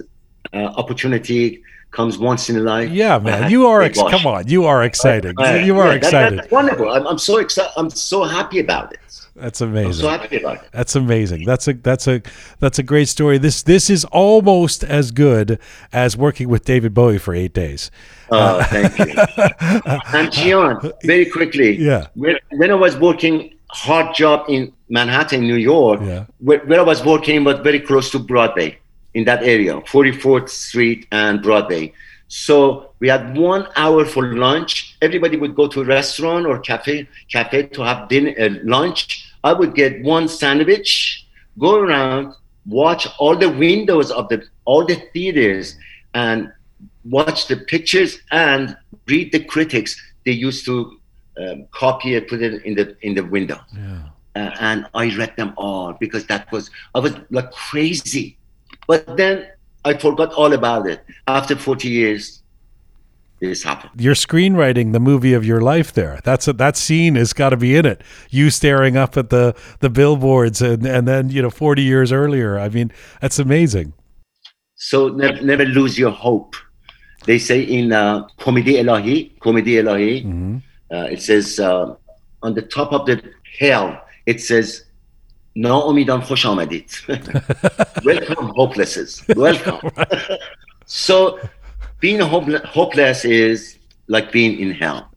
uh, opportunity comes once in a life. Yeah, man, you are. Ex- come on, you are excited. Uh, you are yeah, that- excited. that's wonderful. I'm, I'm so excited. I'm so happy about it. That's I'm amazing. so happy about it. That's amazing. That's a that's a that's a great story. This this is almost as good as working with David Bowie for eight days. Oh, thank you. and Jian, very quickly. Yeah. When, when I was working hard job in Manhattan, New York, Yeah. where, where I was working was very close to Broadway in that area, 44th Street and Broadway. So we had one hour for lunch. Everybody would go to a restaurant or cafe, cafe to have dinner, uh, lunch. I would get one sandwich, go around, watch all the windows of the all the theaters, and watch the pictures and read the critics. They used to um, copy it, put it in the in the window, Yeah. uh, and I read them all because that was I was like crazy. But then I forgot all about it. After forty years, this happened. Your screenwriting, the movie of your life. There, that's a, that scene has got to be in it. You staring up at the the billboards, and and then you know forty years earlier. I mean, that's amazing. So never, never lose your hope. They say in uh, Comedy Elahi, Comedy Elahi, Mhm. uh, it says uh, on the top of the hill, it says, ناامیدان خوش آمدید. Welcome, hopelesses. Welcome. so being hope- hopeless is like being in hell.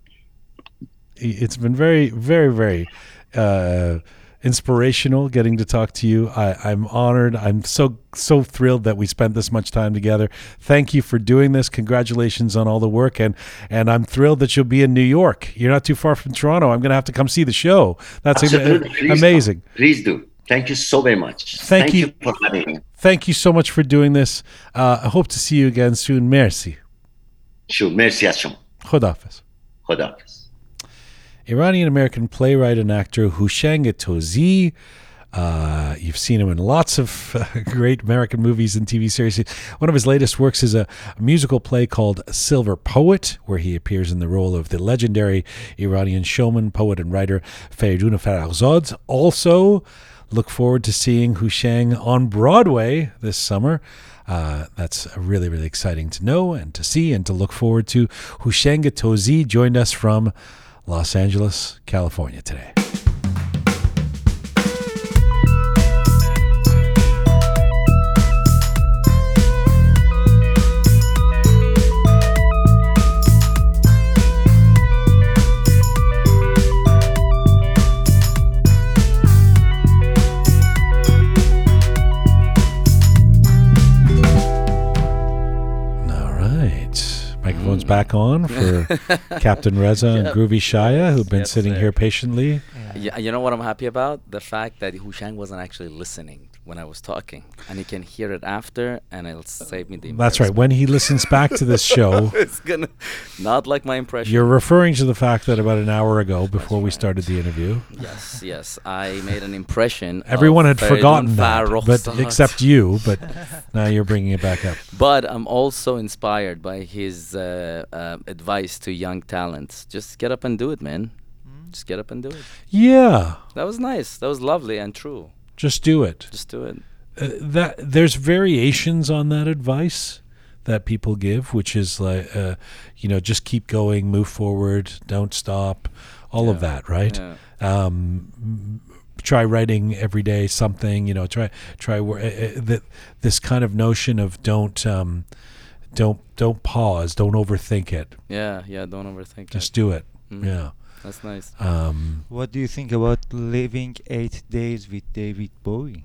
it's been very, very, very uh, inspirational getting to talk to you. I, I'm honored. I'm so so thrilled that we spent this much time together. Thank you for doing this. Congratulations on all the work, and and I'm thrilled that you'll be in New York. You're not too far from Toronto. I'm going to have to come see the show. That's ama- Absolutely. Please amazing. come. Please do. Thank you so very much. Thank, Thank you. you. for having me. Thank you so much for doing this. Uh, I hope to see you again soon. Merci. Sure. Merci, Hashem. Chodafes. Iranian American playwright and actor Houshang Touzie. Uh, you've seen him in lots of uh, great American movies and TV series. One of his latest works is a, a musical play called Silver Poet, where he appears in the role of the legendary Iranian showman, poet, and writer Feridun Farrokhzad. Also, look forward to seeing Houshang on Broadway this summer. Uh, that's really, really exciting to know and to see and to look forward to. Houshang Touzie joined us from Los Angeles, California today. Back on for Captain Reza and Yeah. Groovy Shaya, who've been Yes, sitting sir. here patiently. Yeah, you know what I'm happy about? The fact that Houshang wasn't actually listening when I was talking, and he can hear it after, and it'll save me the. That's right. When he listens back to this show, it's gonna not like my impression. you're referring to the fact that about an hour ago, before we started the interview, yes, yes, I made an impression. everyone had forgotten that, but except you. But now you're bringing it back up. But I'm also inspired by his uh, uh, advice to young talents. Just get up and do it, man. Just get up and do it. Yeah, That was nice. That was lovely and true. Just do it. Just do it. uh, that there's variations on that advice that people give, which is like, uh, you know, just keep going, move forward, don't stop, all of that, right? Yeah. Um, try writing every day something, you know, try try uh, uh, that this kind of notion of don't um, don't don't pause, don't overthink it, Yeah, yeah. Don't overthink it. just do it. Mhm. Yeah. That's nice. Um, What do you think about living eight days with David Bowie?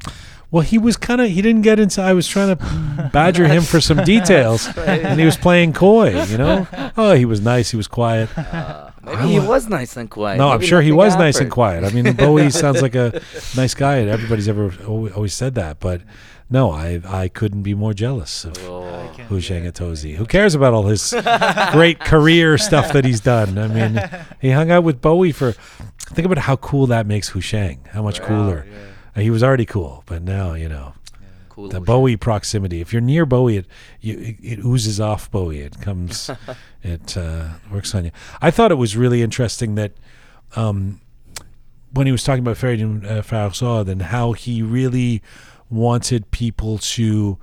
Well, he was kind of he didn't get into. I was trying to badger him for some details, and he was playing coy. You know, oh, he was nice. He was quiet. Uh, maybe I he was nice and quiet. No, I'm sure he was nice and quiet. I mean, Bowie sounds like a nice guy, and everybody's ever al- always said that. But no, I I couldn't be more jealous of Oh. Houshang Atozi. Who cares about all his great career stuff that he's done? I mean, he hung out with Bowie for. Think about how cool that makes Houshang. How much cooler. Uh, He was already cool, but now you know Cool. the Houshang. Bowie proximity. If you're near Bowie, it you, it, it oozes off Bowie. It comes, it uh, works on you. I thought it was really interesting that um, when he was talking about Feridun uh, Farrokhzad and how he really wanted people to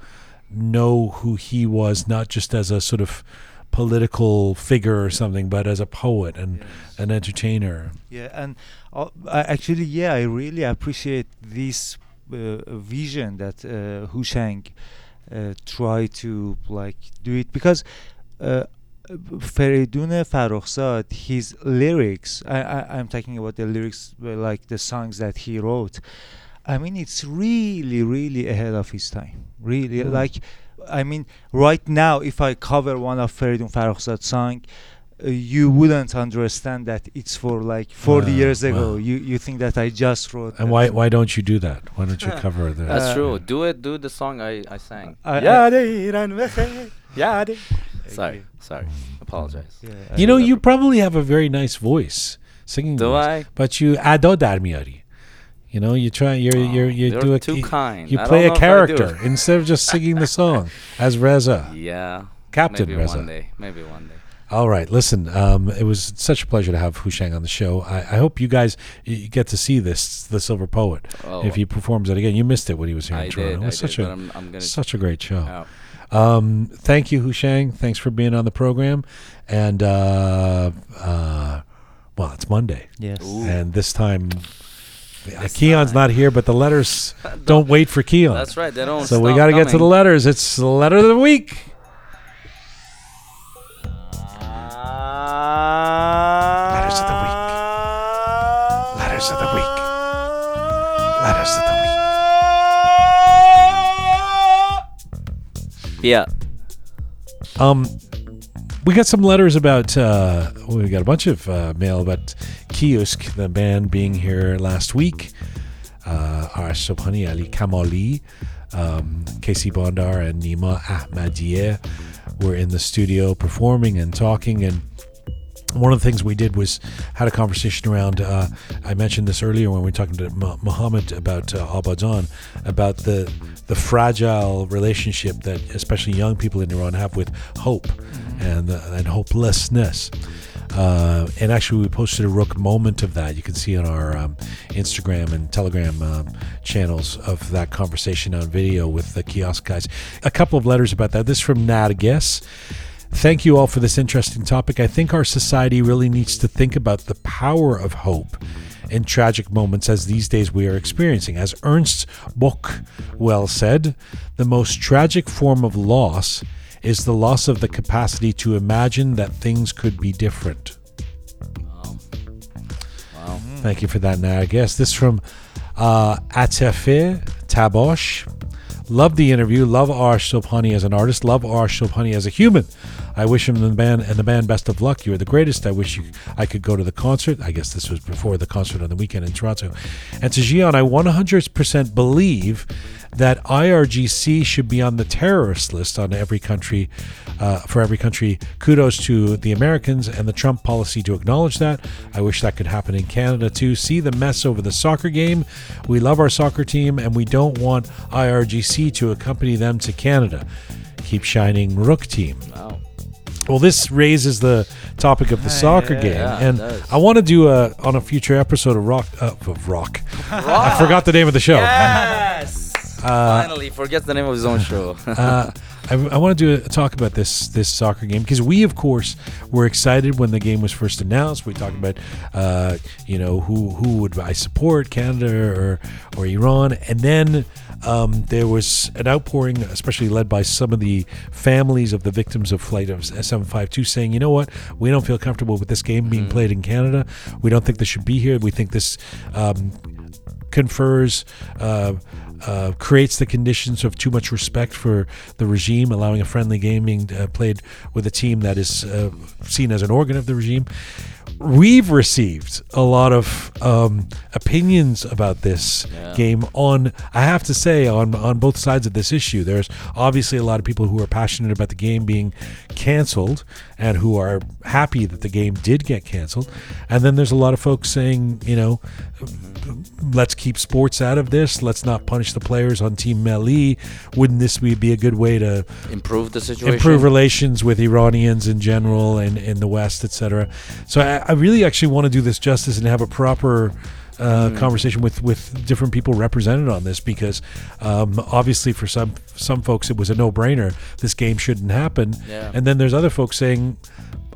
know who he was, not just as a sort of political figure or something, but as a poet and an entertainer. Yeah, and uh, I actually, yeah, I really appreciate this vision that uh, Houshang uh, try to like do it because uh, Feridun Farrokhzad, his lyrics, I, I, I'm talking about the lyrics, uh, like the songs that he wrote. I mean, it's really, really ahead of his time. Really, like, I mean, right now, if I cover one of Feridun Farrokhzad's song, uh, uh, you wouldn't understand that it's for like 40 years ago. You you think that I just wrote. And why why don't you do that? Why don't you cover that? That's uh, true. Do it. Do the song I I sang. I, I sorry, sorry. Apologize. Yeah, you know, you probably have a very nice voice, singing do voice, I? but you ado miari. You know, you try, you're, oh, you're, you do a, too you, kind. You play a character instead of just singing the song as Reza. Yeah. Captain maybe Reza. Maybe one day. Maybe one day. All right, listen. Um, it was such a pleasure to have Houshang on the show. I, I hope you guys you get to see this, the Silver Poet, Oh, if he performs it again. You missed it when he was here I in Toronto. did. it I was did. such but a I'm, I'm gonna. such a great show. Um, thank you, Houshang. Thanks for being on the program. And uh, uh, well, it's Monday, Yes. and this time. uh, Keon's not here, but the letters don't wait for Keon. That's right. They don't. So we got to get to the letters. It's the letter of the week. Letters of the week. Letters of the week. Letters of the week. Yeah. Um, we got some letters about. Uh, we got a bunch of uh, mail about Kiosk, the band being here last week. Uh, Arash Sobhani, Ali Kamali, um, Casey Bondar, and Nima Ahmadiyeh were in the studio performing and talking and one of the things we did was had a conversation around. Uh, I mentioned this earlier when we were talking to Mu- Muhammad about uh, Abadan, about the the fragile relationship that especially young people in Iran have with hope and uh, and hopelessness. Uh, and actually, we posted a Roqe moment of that. You can see on our um, Instagram and Telegram um, channels of that conversation on video with the kiosk guys. A couple of letters about that. This from Nargis. Thank you all for this interesting topic. I think our society really needs to think about the power of hope in tragic moments as these days we are experiencing. As Ernst Bloch well said, the most tragic form of loss is the loss of the capacity to imagine that things could be different. Wow. Thank you for that, Nargis. This from uh, Atafe Tabosh. Love the interview. Love Arash Sobhani as an artist. Love Arash Sobhani as a human. I wish him and the band and the band best of luck. You are the greatest. I wish you I could go to the concert. I guess this was before the concert on the weekend in Toronto. And to Jian, I 100% believe that IRGC should be on the terrorist list on every country, uh, for every country. Kudos to the Americans and the Trump policy to acknowledge that. I wish that could happen in Canada too. See the mess over the soccer game. We love our soccer team and we don't want IRGC to accompany them to Canada. Keep shining, Roqe team. Wow. Well, this raises the topic of the soccer game, yeah, it and does. I want to do a on a future episode of Roqe uh, of Roqe. I forgot the name of the show. Yes. Finally, forgets the name of his own show. uh, I, I want to do a talk about this this soccer game because we, of course, were excited when the game was first announced. We talked about, uh, you know, who who would I support, Canada or or Iran, and then um, there was an outpouring, especially led by some of the families of the victims of flight of S752, saying, you know what, we don't feel comfortable with this game being played in Canada. We don't think this should be here. We think this. Um, confers uh, uh, creates the conditions of too much respect for the regime, allowing a friendly game being uh, played with a team that is uh, seen as an organ of the regime. We've received a lot of um, opinions about this Yeah. game on, I have to say, on on both sides of this issue. There's obviously a lot of people who are passionate about the game being canceled and who are happy that the game did get canceled, and then there's a lot of folks saying, you know, let's keep sports out of this. Let's not punish the players on Team Melli. Wouldn't this be, a good way to Improve the situation. improve relations with Iranians in general and in the West, etc.? So I, I really actually want to do this justice and have a proper uh, conversation with with different people represented on this because um, obviously for some some folks it was a no brainer. This game shouldn't happen, Yeah. and then there's other folks saying.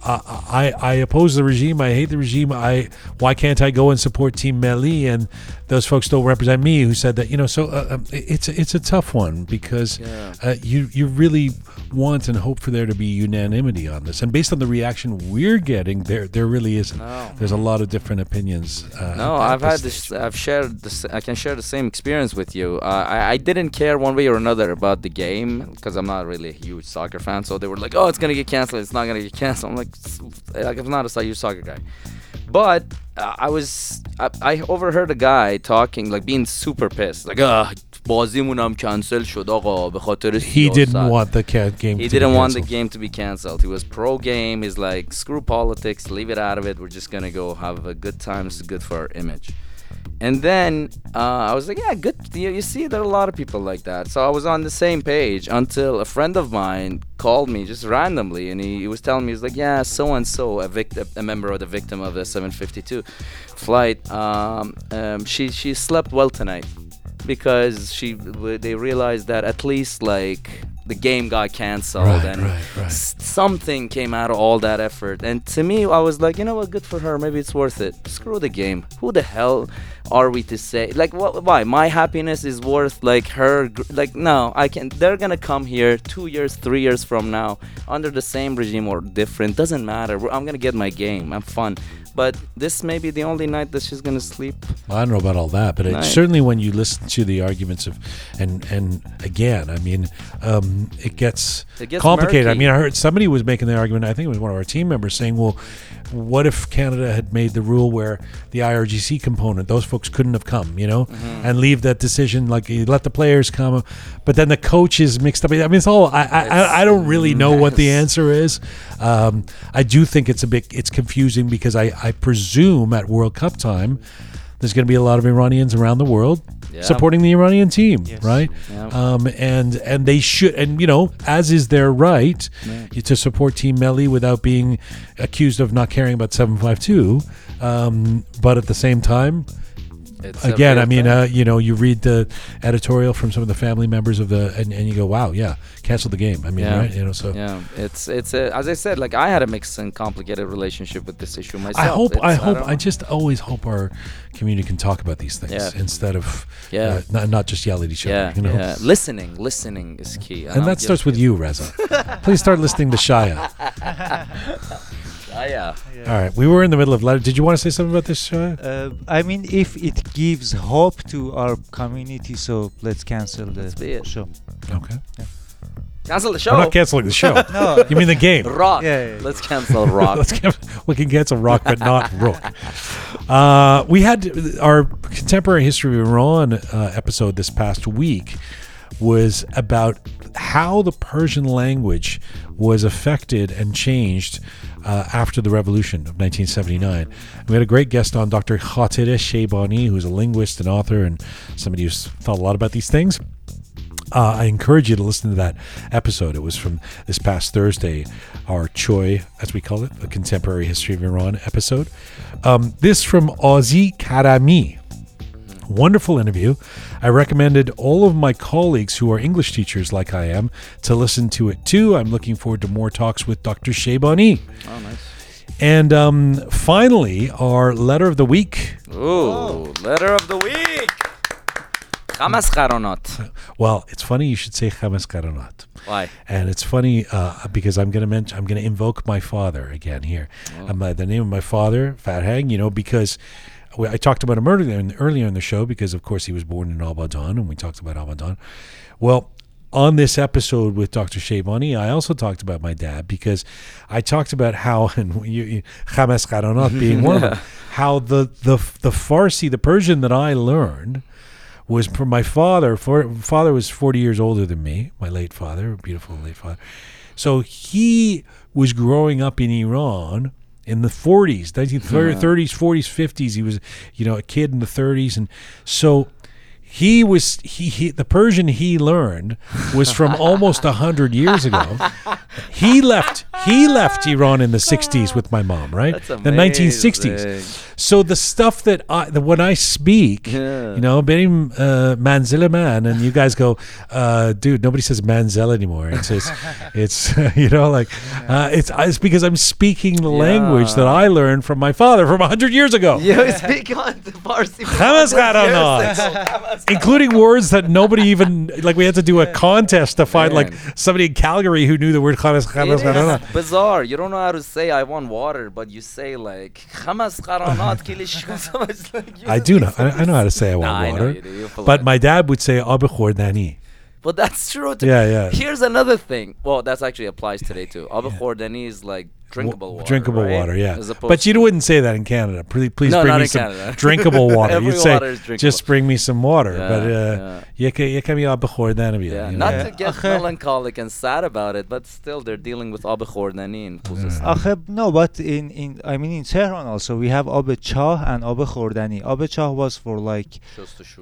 I, I I oppose the regime. I hate the regime. I why can't I go and support Team Melli? And those folks don't represent me. Who said that? You know, so uh, um, it's it's a tough one because Yeah. uh, you you really want and hope for there to be unanimity on this. And based on the reaction we're getting, there there really isn't. No. There's a lot of different opinions. Uh, No, I've had stage. this. I've shared this. I can share the same experience with you. Uh, I, I didn't care one way or another about the game because I'm not really a huge soccer fan. So they were like, "Oh, it's gonna get canceled. It's not gonna get canceled." I'm like, "S- like I'm not a huge soccer guy. But uh, I was. I, I overheard a guy talking, like being super pissed, like, "Ah, بازیمونم cancel شد آقا به خاطر He didn't سیاست." want the ca- game. He to be didn't want the canceled. game to be canceled. He was pro game. He's like, screw politics, leave it out of it. We're just gonna go have a good time. This is good for our image. And then uh, I was like, yeah, good. You, you see, there are a lot of people like that. So I was on the same page until a friend of mine called me just randomly, and he, he was telling me, he's like, yeah, so and so, a victim, a member of the victim of the 752 flight. Um, um, she she slept well tonight because she they realized that at least like the game got canceled Right, and right, right. something came out of all that effort. And to me, I was like, you know what, good for her. Maybe it's worth it. Screw the game. Who the hell are we to say? Like, what? Why? My happiness is worth like her. Like, no, I can. They're gonna come here two years, three years from now under the same regime or different. Doesn't matter. I'm gonna get my game. I'm fun. But this may be the only night that she's gonna sleep. I don't know about all that, but it, certainly when you listen to the arguments of, and and again, I mean, um, it gets, It gets complicated. I mean, I heard somebody was making the argument. I think it was one of our team members saying, "Well, what if Canada had made the rule where the IRGC component, those folks couldn't have come, you know, Mm-hmm. and leave that decision like you let the players come, but then the coach is mixed up. I mean, it's all. I I, I, I don't really know what the answer is. Um, I do think it's a bit it's confusing because I I presume at World Cup time there's going to be a lot of Iranians around the world Yeah. supporting the Iranian team, Yes. right? Yeah. Um, and and they should, and you know, as is their right to support Team Melli without being accused of not caring about 752. Um, but at the same time, It's again, I mean, uh, you know, you read the editorial from some of the family members of the, and, and you go, wow, yeah, cancel the game. I mean, Yeah. right? You know, so. yeah, it's it's a, as I said, like I had a mixed and complicated relationship with this issue myself. I hope. It's- I hope. don't I, just always hope our community can talk about these things Yeah. instead of Yeah. uh, not, not just yell at each yeah, other. You know, yeah. Listening, listening is key. and that starts with you, Reza. Please start listening to Shaya. Ah, yeah. All right, we were in the middle of letter. Did you want to say something about this, show? Uh, I mean, if it gives hope to our community, so let's cancel the Let's show. Okay. Cancel the show. We're not canceling the show. No. You mean the game? Rock. Yeah, yeah, yeah. Let's cancel rock. Let's can, we can cancel rock, but not rock. Uh, we had our contemporary history of Iran uh, episode this past week was about how the Persian language was affected and changed uh, after the revolution of 1979. We had a great guest on, Dr. Khatire Sheibani, who's a linguist and author and somebody who's thought a lot about these things. Uh, I encourage you to listen to that episode. It was from this past Thursday, our Choi, as we call it, the Contemporary History of Iran episode. Um, this from Ozzy Karami. Wonderful interview. I recommended all of my colleagues who are English teachers, like I am, to listen to it too. I'm looking forward to more talks with Dr. Sheibani. oh, nice. And um, finally, our letter of the week. Ooh, letter of the week. Khamas Qaronot. Well, it's funny you should say Chamas Karanat. Why? And it's funny uh, because I'm going to mention, I'm going to invoke my father again here. Um, uh, the name of my father, Farhang, you know, because we, I talked about him earlier in, earlier in the show because, of course, he was born in Abadan and we talked about Abadan. Well, on this episode with Dr. Sheibani, I also talked about my dad because I talked about how, and you, Qaranat being one of them, how the, the, the Farsi, the Persian that I learned, was from my father. For, father was 40 years older than me, my late father, beautiful late father. So he was growing up in Iran in the 40s, 1930s, 40s, 50s. He was, you know, a kid in the 30s. And so he was he, he the Persian he learned was from almost a hundred years ago. He left he left Iran in the '60s with my mom, right? The 1960s. So the stuff that I that when I speak, Yeah. you know, benim uh, manzila man, and you guys go, uh, dude, nobody says manzel anymore. It's it's, it's you know like uh, it's it's because I'm speaking the language that I learned from my father from a hundred years ago. You speak on the Farsi. For Khamas 100 years Kharanat. ago. including words that nobody even like. We had to do a contest to find like somebody in Calgary who knew the word khamas It khamas kharanat. is bizarre. You don't know how to say "I want water," but you say like "Khamas qaranat kilish." It's like I do know. I, I know how to say I want Nah, I know water, you. You're but my dad would say "Ab khordani." But that's true. Too. Yeah, yeah. Here's another thing. Well, that's actually applies today too. Abu Khordani is like drinkable water. Drinkable right? water, yeah. But you wouldn't say that in Canada. Please, please no, bring me some Canada. drinkable water. You'd say, just bring me some water. Yeah, but uh, yeah. je kan je abgehordaniën. Yeah, not yeah. to get melancholic and sad about it, but still they're dealing with abgehordanin. Yeah. Mm. no, but in, in I mean in Tehran also we have abchah and abghordani. Abchah was for like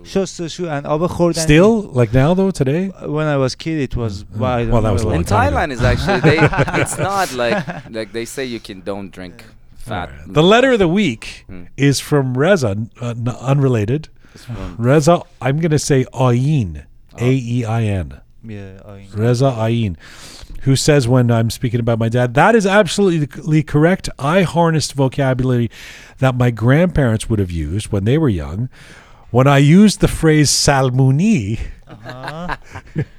shostashu and abghordani. Still, like now though, today. When I was kid, it was mm. well, that was in Thailand is actually they. it's not like like they say you can don't drink fat. The letter of the week Hmm. is from Reza, uh, n- unrelated. From- Reza, I'm going to say Ayin, A E I N. Yeah, I Reza Ayin, who says when I'm speaking about my dad, that is absolutely correct. I harnessed vocabulary that my grandparents would have used when they were young. When I used the phrase salmuni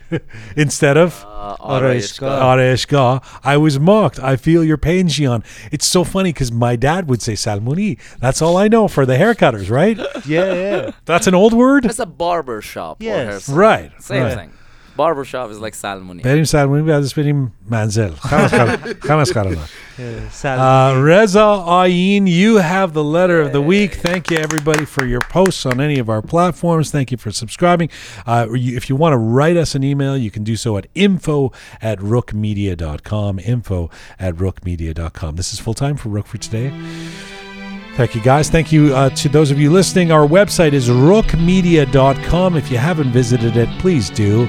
instead of Uh, Arayishka. Areshka, I was mocked. I feel your pain, Jian. It's so funny because my dad would say Salmoni. That's all I know for the haircutters, right? yeah, yeah. That's an old word? It's a barber shop. Yes. hair. Right. Same right. thing. Barber shop is like salmoni. Benim salmuni, biraz benim manzel. Khamas kar- khamas karana. Uh, Reza Ayin, you have the letter of the week. Thank you, everybody, for your posts on any of our platforms. Thank you for subscribing. Uh, you- if you want to write us an email, you can do so at info at roqemedia.com. Info at roqemedia.com. This is full time for Roqe for today. Thank you, guys. Thank you uh, to those of you listening. Our website is roqemedia.com. If you haven't visited it, please do.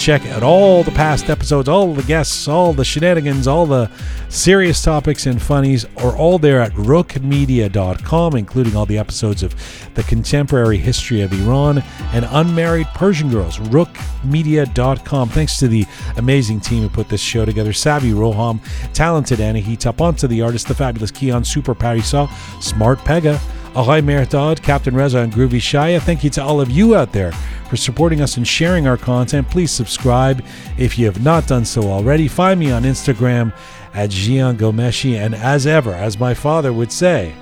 Check out all the past episodes, all the guests, all the shenanigans, all the serious topics and funnies are all there at roqemedia.com, including all the episodes of the contemporary history of Iran and unmarried Persian girls. Roqemedia.com. Thanks to the amazing team who put this show together Savi Roham, talented Anahi Taponta, the artist, the fabulous Keon, Super Parisa, Smart Pega. Ahoy Merdad, Captain Reza, and Groovy Shaya. Thank you to all of you out there for supporting us and sharing our content. Please subscribe if you have not done so already. Find me on Instagram at Jian Ghomeshi. And as ever, as my father would say,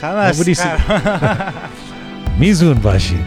Khamas Nobody kar- Mizun Bashi.